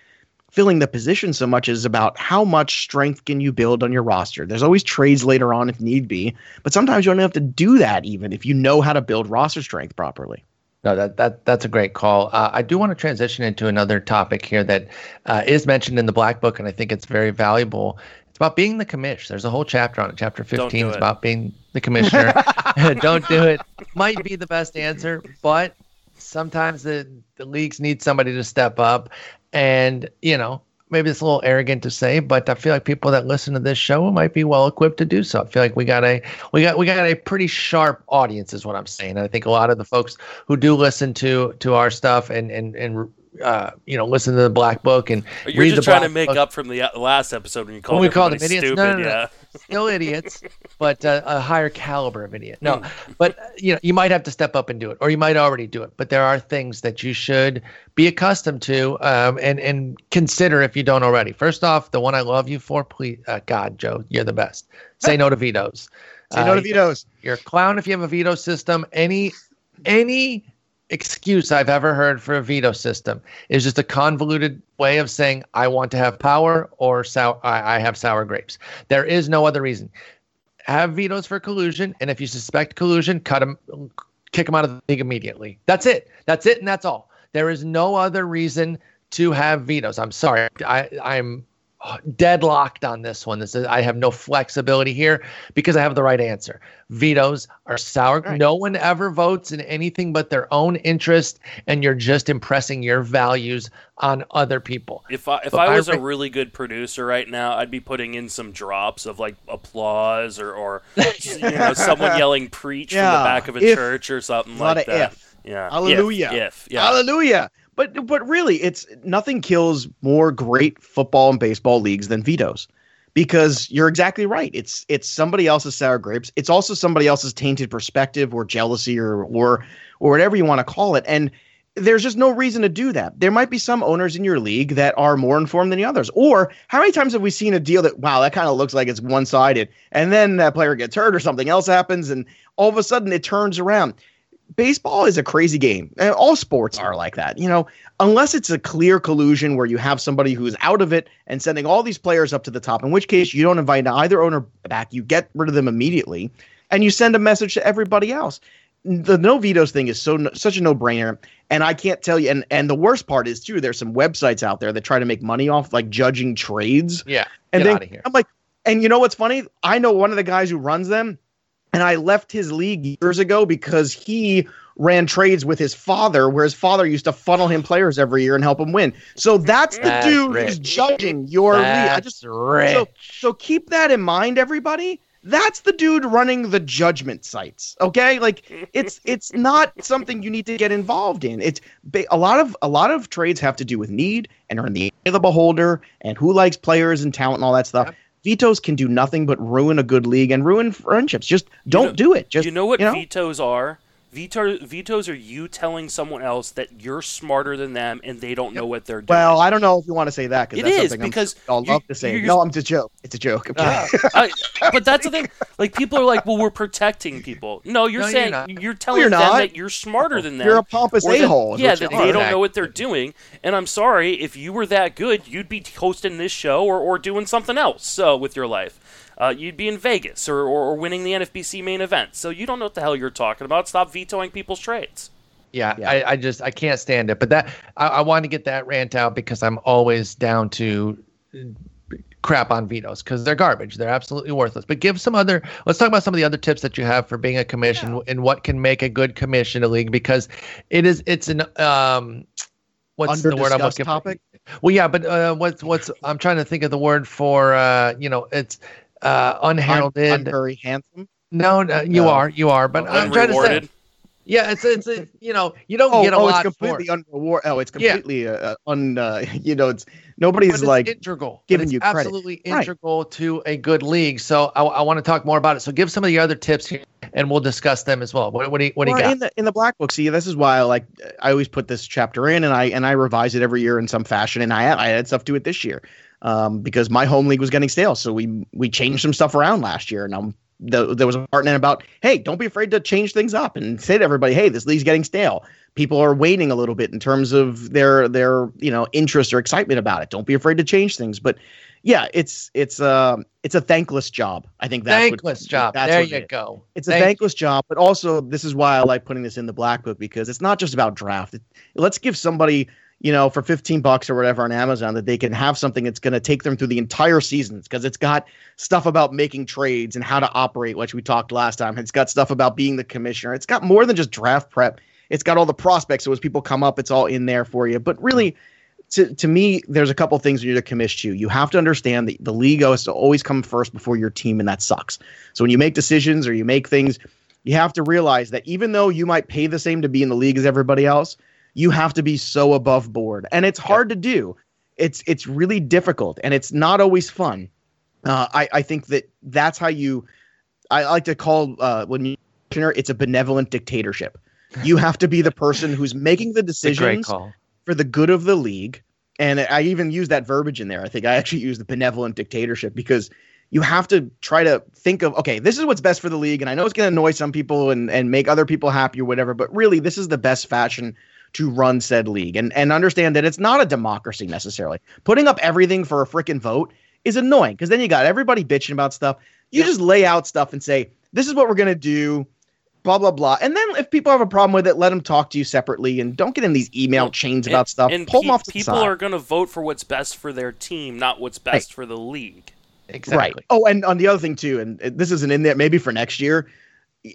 filling the position so much as about how much strength can you build on your roster. There's always trades later on if need be, but sometimes you don't have to do that even if you know how to build roster strength properly. No, that, that that's a great call. Uh, I do want to transition into another topic here that uh, is mentioned in the Black Book, and I think it's very valuable. It's about being the commish. There's a whole chapter on it. Chapter 15 do is it. about being the commissioner. Don't do it. Might be the best answer, but sometimes the, the leagues need somebody to step up. And, you know, maybe it's a little arrogant to say, but I feel like people that listen to this show might be well equipped to do so. I feel like we got a we got we got a pretty sharp audience, is what I'm saying. And I think a lot of the folks who do listen to to our stuff and and and uh, you know listen to the Black Book and You're read just the trying Black to make Book, up from the uh, last episode when you called When we called them idiots? stupid. No, no, no. Yeah. still idiots. but uh, a higher caliber of idiot. No, but uh, you know, you might have to step up and do it, or you might already do it. But there are things that you should be accustomed to um, and and consider if you don't already. First off, the one I love you for, please, uh, God, Joe, you're the best. Say no to vetoes. Say no to vetoes. You're a clown if you have a veto system. Any any excuse I've ever heard for a veto system is just a convoluted way of saying I want to have power or sour, I, I have sour grapes. There is no other reason. Have vetoes for collusion, and if you suspect collusion, cut them, kick them out of the league immediately. That's it. That's it, and that's all. There is no other reason to have vetoes. I'm sorry. I, I'm deadlocked on this one. This is I have no flexibility here because I have the right answer. Vetoes are sour. Right. No one ever votes in anything but their own interest, and you're just impressing your values on other people. If I if But I I was a really good producer right now, I'd be putting in some drops of like applause or or you know someone yelling preach from the back of a if- church or something a lot like of that. if. Yeah. Hallelujah. If, if yeah. Hallelujah. But but really, it's nothing kills more great football and baseball leagues than vetoes. Because you're exactly right. It's it's somebody else's sour grapes. It's also somebody else's tainted perspective or jealousy or or or whatever you want to call it. And there's just no reason to do that. There might be some owners in your league that are more informed than the others. Or how many times have we seen a deal that wow, that kind of looks like it's one-sided, and then that player gets hurt or something else happens, and all of a sudden it turns around baseball is a crazy game. And all sports are like that. You know, unless it's a clear collusion where you have somebody who's out of it and sending all these players up to the top, in which case you don't invite either owner back, you get rid of them immediately, and you send a message to everybody else. The no vetoes thing is so such a no brainer, and I can't tell you. And and the worst part is too. There's some websites out there that try to make money off like judging trades. Yeah, And get then out of here. I'm like, and you know what's funny? I know one of the guys who runs them, and I left his league years ago because he ran trades with his father, where his father used to funnel him players every year and help him win. So that's the That's dude rich. who's judging your league. I just rich. so so keep that in mind, everybody. That's the dude running the judgment sites. Okay, like it's it's not something you need to get involved in. It's a lot of a lot of trades have to do with need and are in the eye of the beholder and who likes players and talent and all that stuff. Yep. Vetoes can do nothing but ruin a good league and ruin friendships. Just don't know- do it. Just you know what you know? vetoes are? Veto, vetoes are you telling someone else that you're smarter than them and they don't know what they're doing. Well, I don't know if you want to say that because that's is, something I'm- because I'll you- love to say. you're- No, I'm just a joke. It's a joke. Okay. I, but that's the thing. Like people are like, "Well, we're protecting people." No, you're No, you're saying you're, telling you're them that you're smarter than them. You're a pompous or that- a-hole Yeah, what you that are. they don't know what they're doing. And I'm sorry if you were that good, you'd be hosting this show or, or doing something else uh, with your life. Uh, you'd be in Vegas or, or, or winning the NFBC main event. So you don't know what the hell you're talking about. Stop vetoing people's trades. Yeah, Yeah. I, I just I can't stand it. But that I, I want to get that rant out because I'm always down to crap on vetoes because they're garbage. They're absolutely worthless. But give some other. Let's talk about some of the other tips that you have for being a commission and what can make a good commission a league because it is it's an um what's the word I'm Under-discussed looking topic? for? Well, yeah, but uh, what's what's I'm trying to think of the word for uh you know it's uh I'm. I'm very handsome. no, no, you No. are, you are, but I'm trying to say, yeah, it's it's a, you know you don't Oh, get a oh lot it's for it. completely unreward. Oh, it's completely uh, uh, un. Uh, you know, it's nobody's it's like integral, giving it's you credit. absolutely Right. integral to a good league. So I, I want to talk more about it. So give some of the other tips here, and we'll discuss them as well. What, what do you what do you got? in the in the black book. See, this is why I like. I always put this chapter in, and I and I revise it every year in some fashion. And I I had stuff to it this year, um, because my home league was getting stale. So we we changed some stuff around last year, and I'm. The, there was a part in it about, hey, don't be afraid to change things up and say to everybody, hey, this league's getting stale. People are waiting a little bit in terms of their their you know interest or excitement about it. Don't be afraid to change things. But yeah, it's it's um it's a thankless job. I think that's what- Thankless job. that's there what it you is. go. It's a Thank thankless job, but also this is why I like putting this in the black book because it's not just about draft. It, let's give somebody, you know, for 15 bucks or whatever on Amazon that they can have something that's going to take them through the entire seasons because it's got stuff about making trades and how to operate, which we talked last time. It's got stuff about being the commissioner. It's got more than just draft prep. It's got all the prospects. So as people come up, it's all in there for you. But really, to, to me, there's a couple things you need to commit to. You have to understand that the league has to always come first before your team, and that sucks. So when you make decisions or you make things, you have to realize that even though you might pay the same to be in the league as everybody else, you have to be so above board, and it's hard to do. It's it's really difficult, and it's not always fun. Uh, I I think that that's how you I like to call uh, when you it's a benevolent dictatorship. You have to be the person who's making the decisions for the good of the league. And I even use that verbiage in there. I think I actually use the benevolent dictatorship because you have to try to think of okay, this is what's best for the league, and I know it's going to annoy some people and and make other people happy or whatever, but really, this is the best fashion to run said league, and and understand that it's not a democracy necessarily. Putting up everything for a freaking vote is annoying because then you got everybody bitching about stuff. You yep. just lay out stuff and say this is what we're going to do blah blah blah. And then if people have a problem with it, let them talk to you separately and don't get in these email well, chains and, about stuff. And Pull pe- them off the people side. are going to vote for what's best for their team, not what's best right. for the league. Exactly. Right. Oh, and on the other thing too, and this isn't in there, maybe for next year.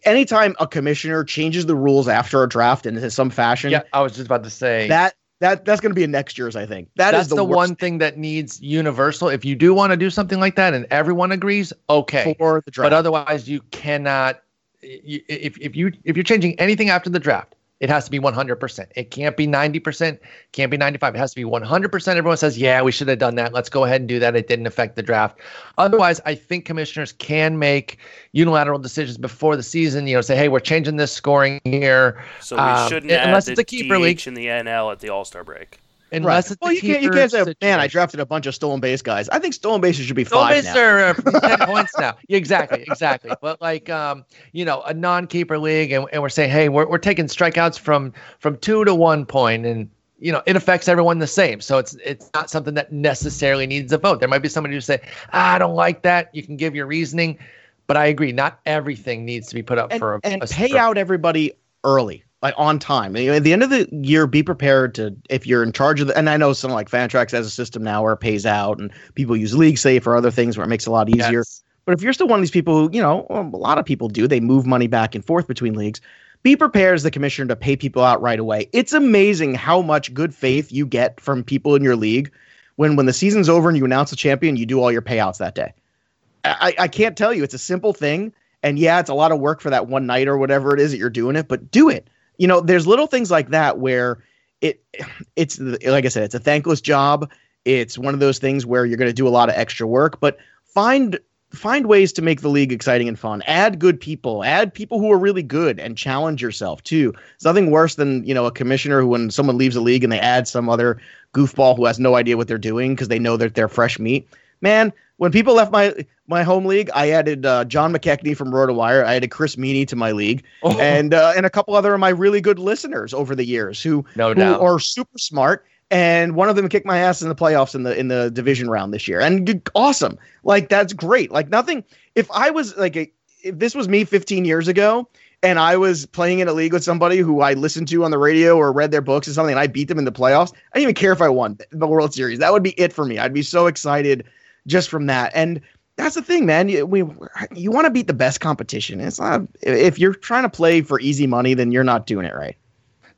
Anytime a commissioner changes the rules after a draft in some fashion, yeah, I was just about to say that that that's going to be a next year's. I think that that's is the, the one thing that needs universal. If you do want to do something like that and everyone agrees, okay. For the draft, but otherwise you cannot. If if you if you're changing anything after the draft, it has to be 100%. It can't be 90%, can't be 95. It has to be 100%. Everyone says, "Yeah, we should have done that. Let's go ahead and do that. It didn't affect the draft." Otherwise, I think commissioners can make unilateral decisions before the season, you know, say, "Hey, we're changing this scoring here." So we um, shouldn't um, unless it's a keeper DH league in the NL at the All-Star break. Unless right. well, you can't you can't say, situation. man, I drafted a bunch of stolen base guys. I think stolen bases should be stolen five base are uh, ten points now. exactly, exactly. But like, um, you know, a non-keeper league, and, and we're saying, hey, we're we're taking strikeouts from from two to one point, and you know, it affects everyone the same. So it's it's not something that necessarily needs a vote. There might be somebody who say, ah, I don't like that. You can give your reasoning, but I agree. Not everything needs to be put up and, for a, and a pay out everybody early like on time. At the end of the year, be prepared to if you're in charge of the. And I know something like Fantrax has a system now where it pays out, and people use League Safe or other things where it makes it a lot easier. Yes. But if you're still one of these people who, you know, a lot of people do, they move money back and forth between leagues. Be prepared as the commissioner to pay people out right away. It's amazing how much good faith you get from people in your league when when the season's over and you announce the champion, you do all your payouts that day. I, I can't tell you. It's a simple thing. And yeah, it's a lot of work for that one night or whatever it is that you're doing it, but do it you know, there's little things like that where it it's like I said, it's a thankless job. It's one of those things where you're going to do a lot of extra work, but find find ways to make the league exciting and fun. Add good people, add people who are really good and challenge yourself too. It's nothing worse than, you know, a commissioner who when someone leaves a league and they add some other goofball who has no idea what they're doing because they know that they're fresh meat. Man, when people left my my home league, I added uh, John McKechnie from RotoWire. I added Chris Meaney to my league, oh. and uh, and a couple other of my really good listeners over the years who no who doubt. are super smart. And one of them kicked my ass in the playoffs in the in the division round this year, and awesome. Like that's great. Like nothing. If I was like a, if this was me 15 years ago, and I was playing in a league with somebody who I listened to on the radio or read their books or something, and I beat them in the playoffs, I didn't even care if I won the World Series. That would be it for me. I'd be so excited just from that. And that's the thing, man. You, we you want to beat the best competition. It's not if you're trying to play for easy money, then you're not doing it right.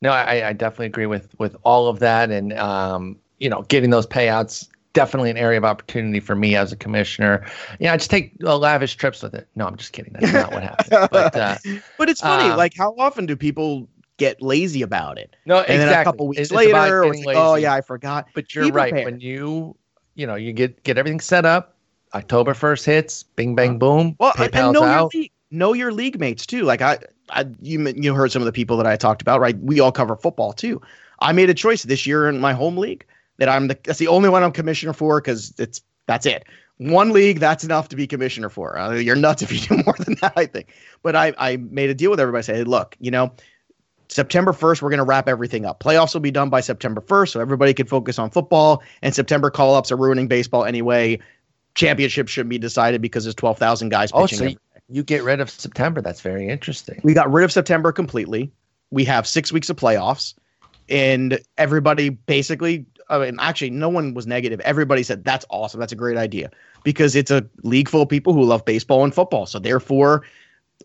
No, I, I definitely agree with with all of that, and um, you know, getting those payouts definitely an area of opportunity for me as a commissioner. Yeah, I just take uh, lavish trips with it. No, I'm just kidding. That's not what happened. But uh, but it's funny. Um, like, how often do people get lazy about it? No, and exactly. then a couple weeks it's, later, it's like, oh yeah, I forgot. But you're right. When you you know you get get everything set up October first hits, bing bang boom. Well, PayPal's and know out. your league, know your league mates too. Like I, I, you you heard some of the people that I talked about, right? We all cover football too. I made a choice this year in my home league that I'm the that's the only one I'm commissioner for because it's that's it. One league, that's enough to be commissioner for. Uh, you're nuts if you do more than that, I think. But I, I made a deal with everybody. Say, hey, look, you know, September 1st, we're going to wrap everything up. Playoffs will be done by September 1st, so everybody can focus on football. And September call ups are ruining baseball anyway championship shouldn't be decided because there's 12,000 guys oh, pitching. Oh, so you get rid of September. That's very interesting. We got rid of September completely. We have six weeks of playoffs, and everybody basically, I mean, actually, no one was negative. Everybody said, that's awesome. That's a great idea because it's a league full of people who love baseball and football. So therefore,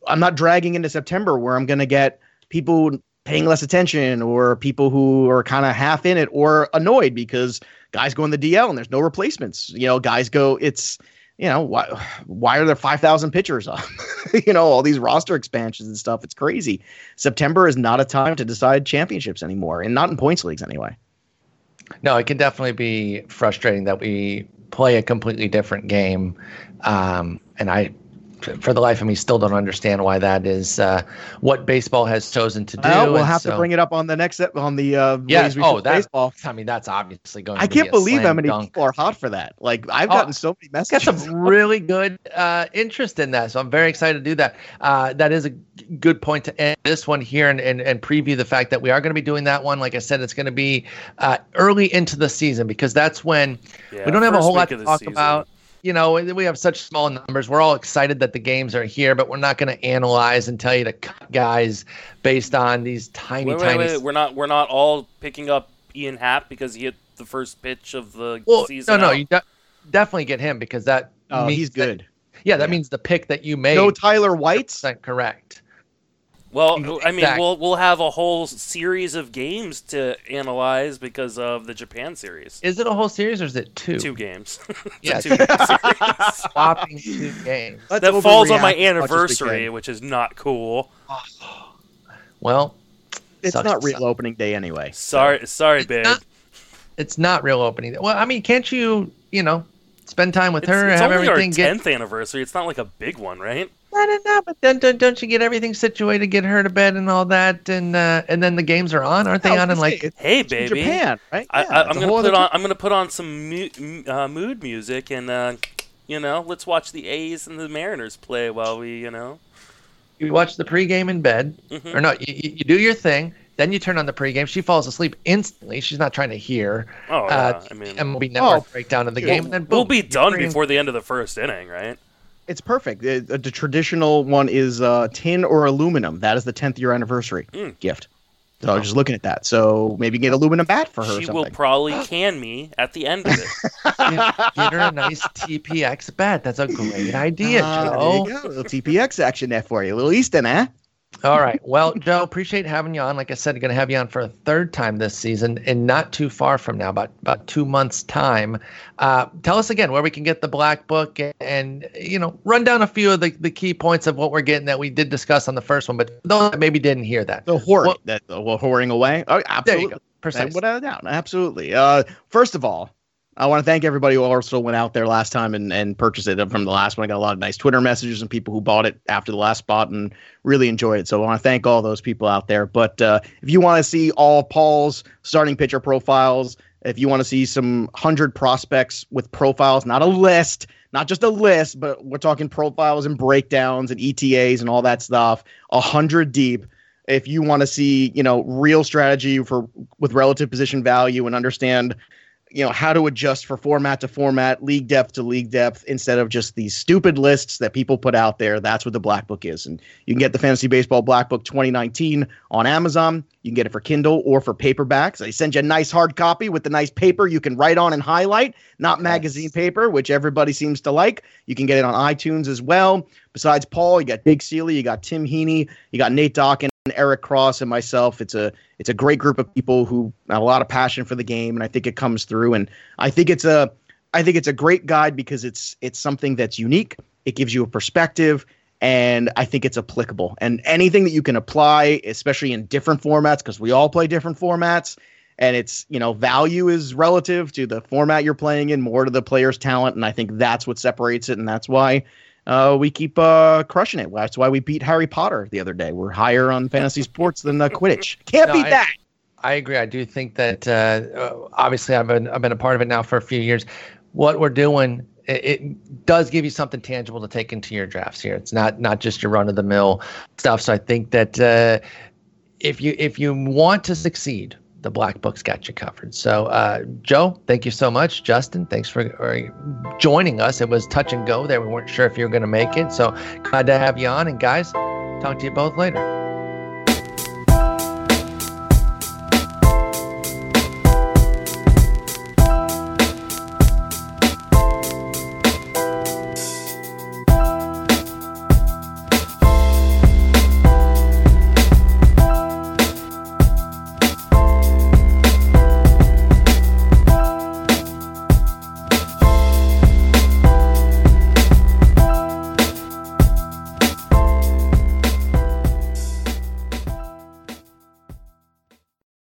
I'm not dragging into September where I'm going to get people paying less attention or people who are kind of half in it or annoyed because guys go in the DL and there's no replacements. You know, guys go, it's, you know, why, why are there 5,000 pitchers you know, all these roster expansions and stuff. It's crazy. September is not a time to decide championships anymore, and not in points leagues anyway. No, it can definitely be frustrating that we play a completely different game. Um, and I, for the life of me, still don't understand why that is uh, what baseball has chosen to do. Well, we'll have so- to bring it up on the next ep- on the uh, Yeah. Ways We Oh, that. baseball. I mean, that's obviously going. I to I can't a believe how many dunk. people are hot for that. Like I've Oh, gotten so many messages. got some really good uh, interest in that. So I'm very excited to do that. Uh, that is a good point to end this one here and, and, and preview the fact that we are going to be doing that one. Like I said, it's going to be uh, early into the season because that's when Yeah, we don't have a whole lot to talk season. about. You know, we have such small numbers. We're all excited that the games are here, but we're not going to analyze and tell you to cut guys based on these tiny, Wait, wait, tiny. wait. We're not we're not all picking up Ian Happ because he hit the first pitch of the Well, season. no, no, out. you de- definitely get him because that. Oh, means he's that- good. yeah, that Yeah. means the pick that you made. No Tyler White's. 100% correct. Well, I mean, Exactly. we'll we'll have a whole series of games to analyze because of the Japan series. Is it a whole series or is it two? Two games. Yeah, two-game series. swapping two games. Let's that falls on my overreact as much as we anniversary, which is not cool. Well, It's Sucks not real suck. opening day anyway. Sorry, sorry, babe. not- it's not real opening. Day. Well, I mean, can't you, you know, spend time with It's, her, it's have only our everything get tenth anniversary. It's not like a big one, right? No, no, no, but then don't, don't you get everything situated, get her to bed and all that, and uh, and then the games are on, aren't they Yeah, on was in like say, it's Hey, in baby. Japan, right? I, Yeah, I, it's I'm gonna put other on. I'm gonna put on some mu- uh, mood music, and uh, you know, let's watch the A's and the Mariners play while we, you know. you watch the pregame in bed, Mhm. or no, you, you you do your thing, then you turn on the pregame. She falls asleep instantly. She's not trying to hear Oh uh, yeah, I mean, MLB Network Oh, breakdown of the we'll- game, and then we'll be done bring- before the end of the first inning, right? It's perfect. The, the traditional one is uh, tin or aluminum. That is the 10th year anniversary Mm. gift. So I was just looking at that. So maybe get aluminum bat for her. or She will probably can me at the end of it. get, get her a nice TPX bat. That's a great idea, Ah, there you go. A little TPX action there for you. A little Easton, eh? All right. Well, Joe, appreciate having you on. Like I said, going to have you on for a third time this season, and not too far from now, about about two months' time. Uh, tell us again where we can get the black book, and, and you know, run down a few of the, the key points of what we're getting that we did discuss on the first one, but those that maybe didn't hear that. The whoring. Well- that the whoring away. Oh, There absolutely. you go. Precise. Without a doubt. Absolutely. Uh, first of all, I want to thank everybody who also went out there last time and, and purchased it from the last one. I got a lot of nice Twitter messages and people who bought it after the last spot and really enjoyed it. So I want to thank all those people out there. But uh, if you want to see all Paul's starting pitcher profiles, if you want to see some 100 prospects with profiles, not a list, not just a list, but we're talking profiles and breakdowns and ETAs and all that stuff, 100 deep if you want to see you know real strategy for with relative position value and understand you know how to adjust for format to format league depth to league depth instead of just these stupid lists that people put out there. That's what the black book is. And you can get the fantasy baseball black book 2019 on amazon. You can get it for kindle or for paperbacks. They send you a nice hard copy with the nice paper you can write on and highlight not magazine paper which everybody seems to like. You can get it on itunes as well. Besides paul you got big Ciely you got tim heaney you got nate dawkins Eric Cross and myself. It's a it's a great group of people who have a lot of passion for the game, and I think it comes through. And I think it's a I think it's a great guide because it's it's something that's unique. It gives you a perspective, and I think it's applicable. And anything that you can apply, especially in different formats, because we all play different formats, and it's you know value is relative to the format you're playing in, more to the player's talent, and I think that's what separates it, and that's why uh, we keep uh, crushing it. That's why we beat Harry Potter the other day. We're higher on fantasy sports than uh, Quidditch. Can't No, beat I- that. I agree. I do think that uh, uh, obviously I've been I've been a part of it now for a few years. What we're doing it, it does give you something tangible to take into your drafts here. It's not not just your run of the mill stuff. So I think that uh, if you if you want to succeed, the Black Book's got you covered. So uh, Joe, thank you so much. Justin, thanks for, for joining us. It was touch and go there. We weren't sure if you were going to make it. So glad to have you on. And guys, talk to you both later.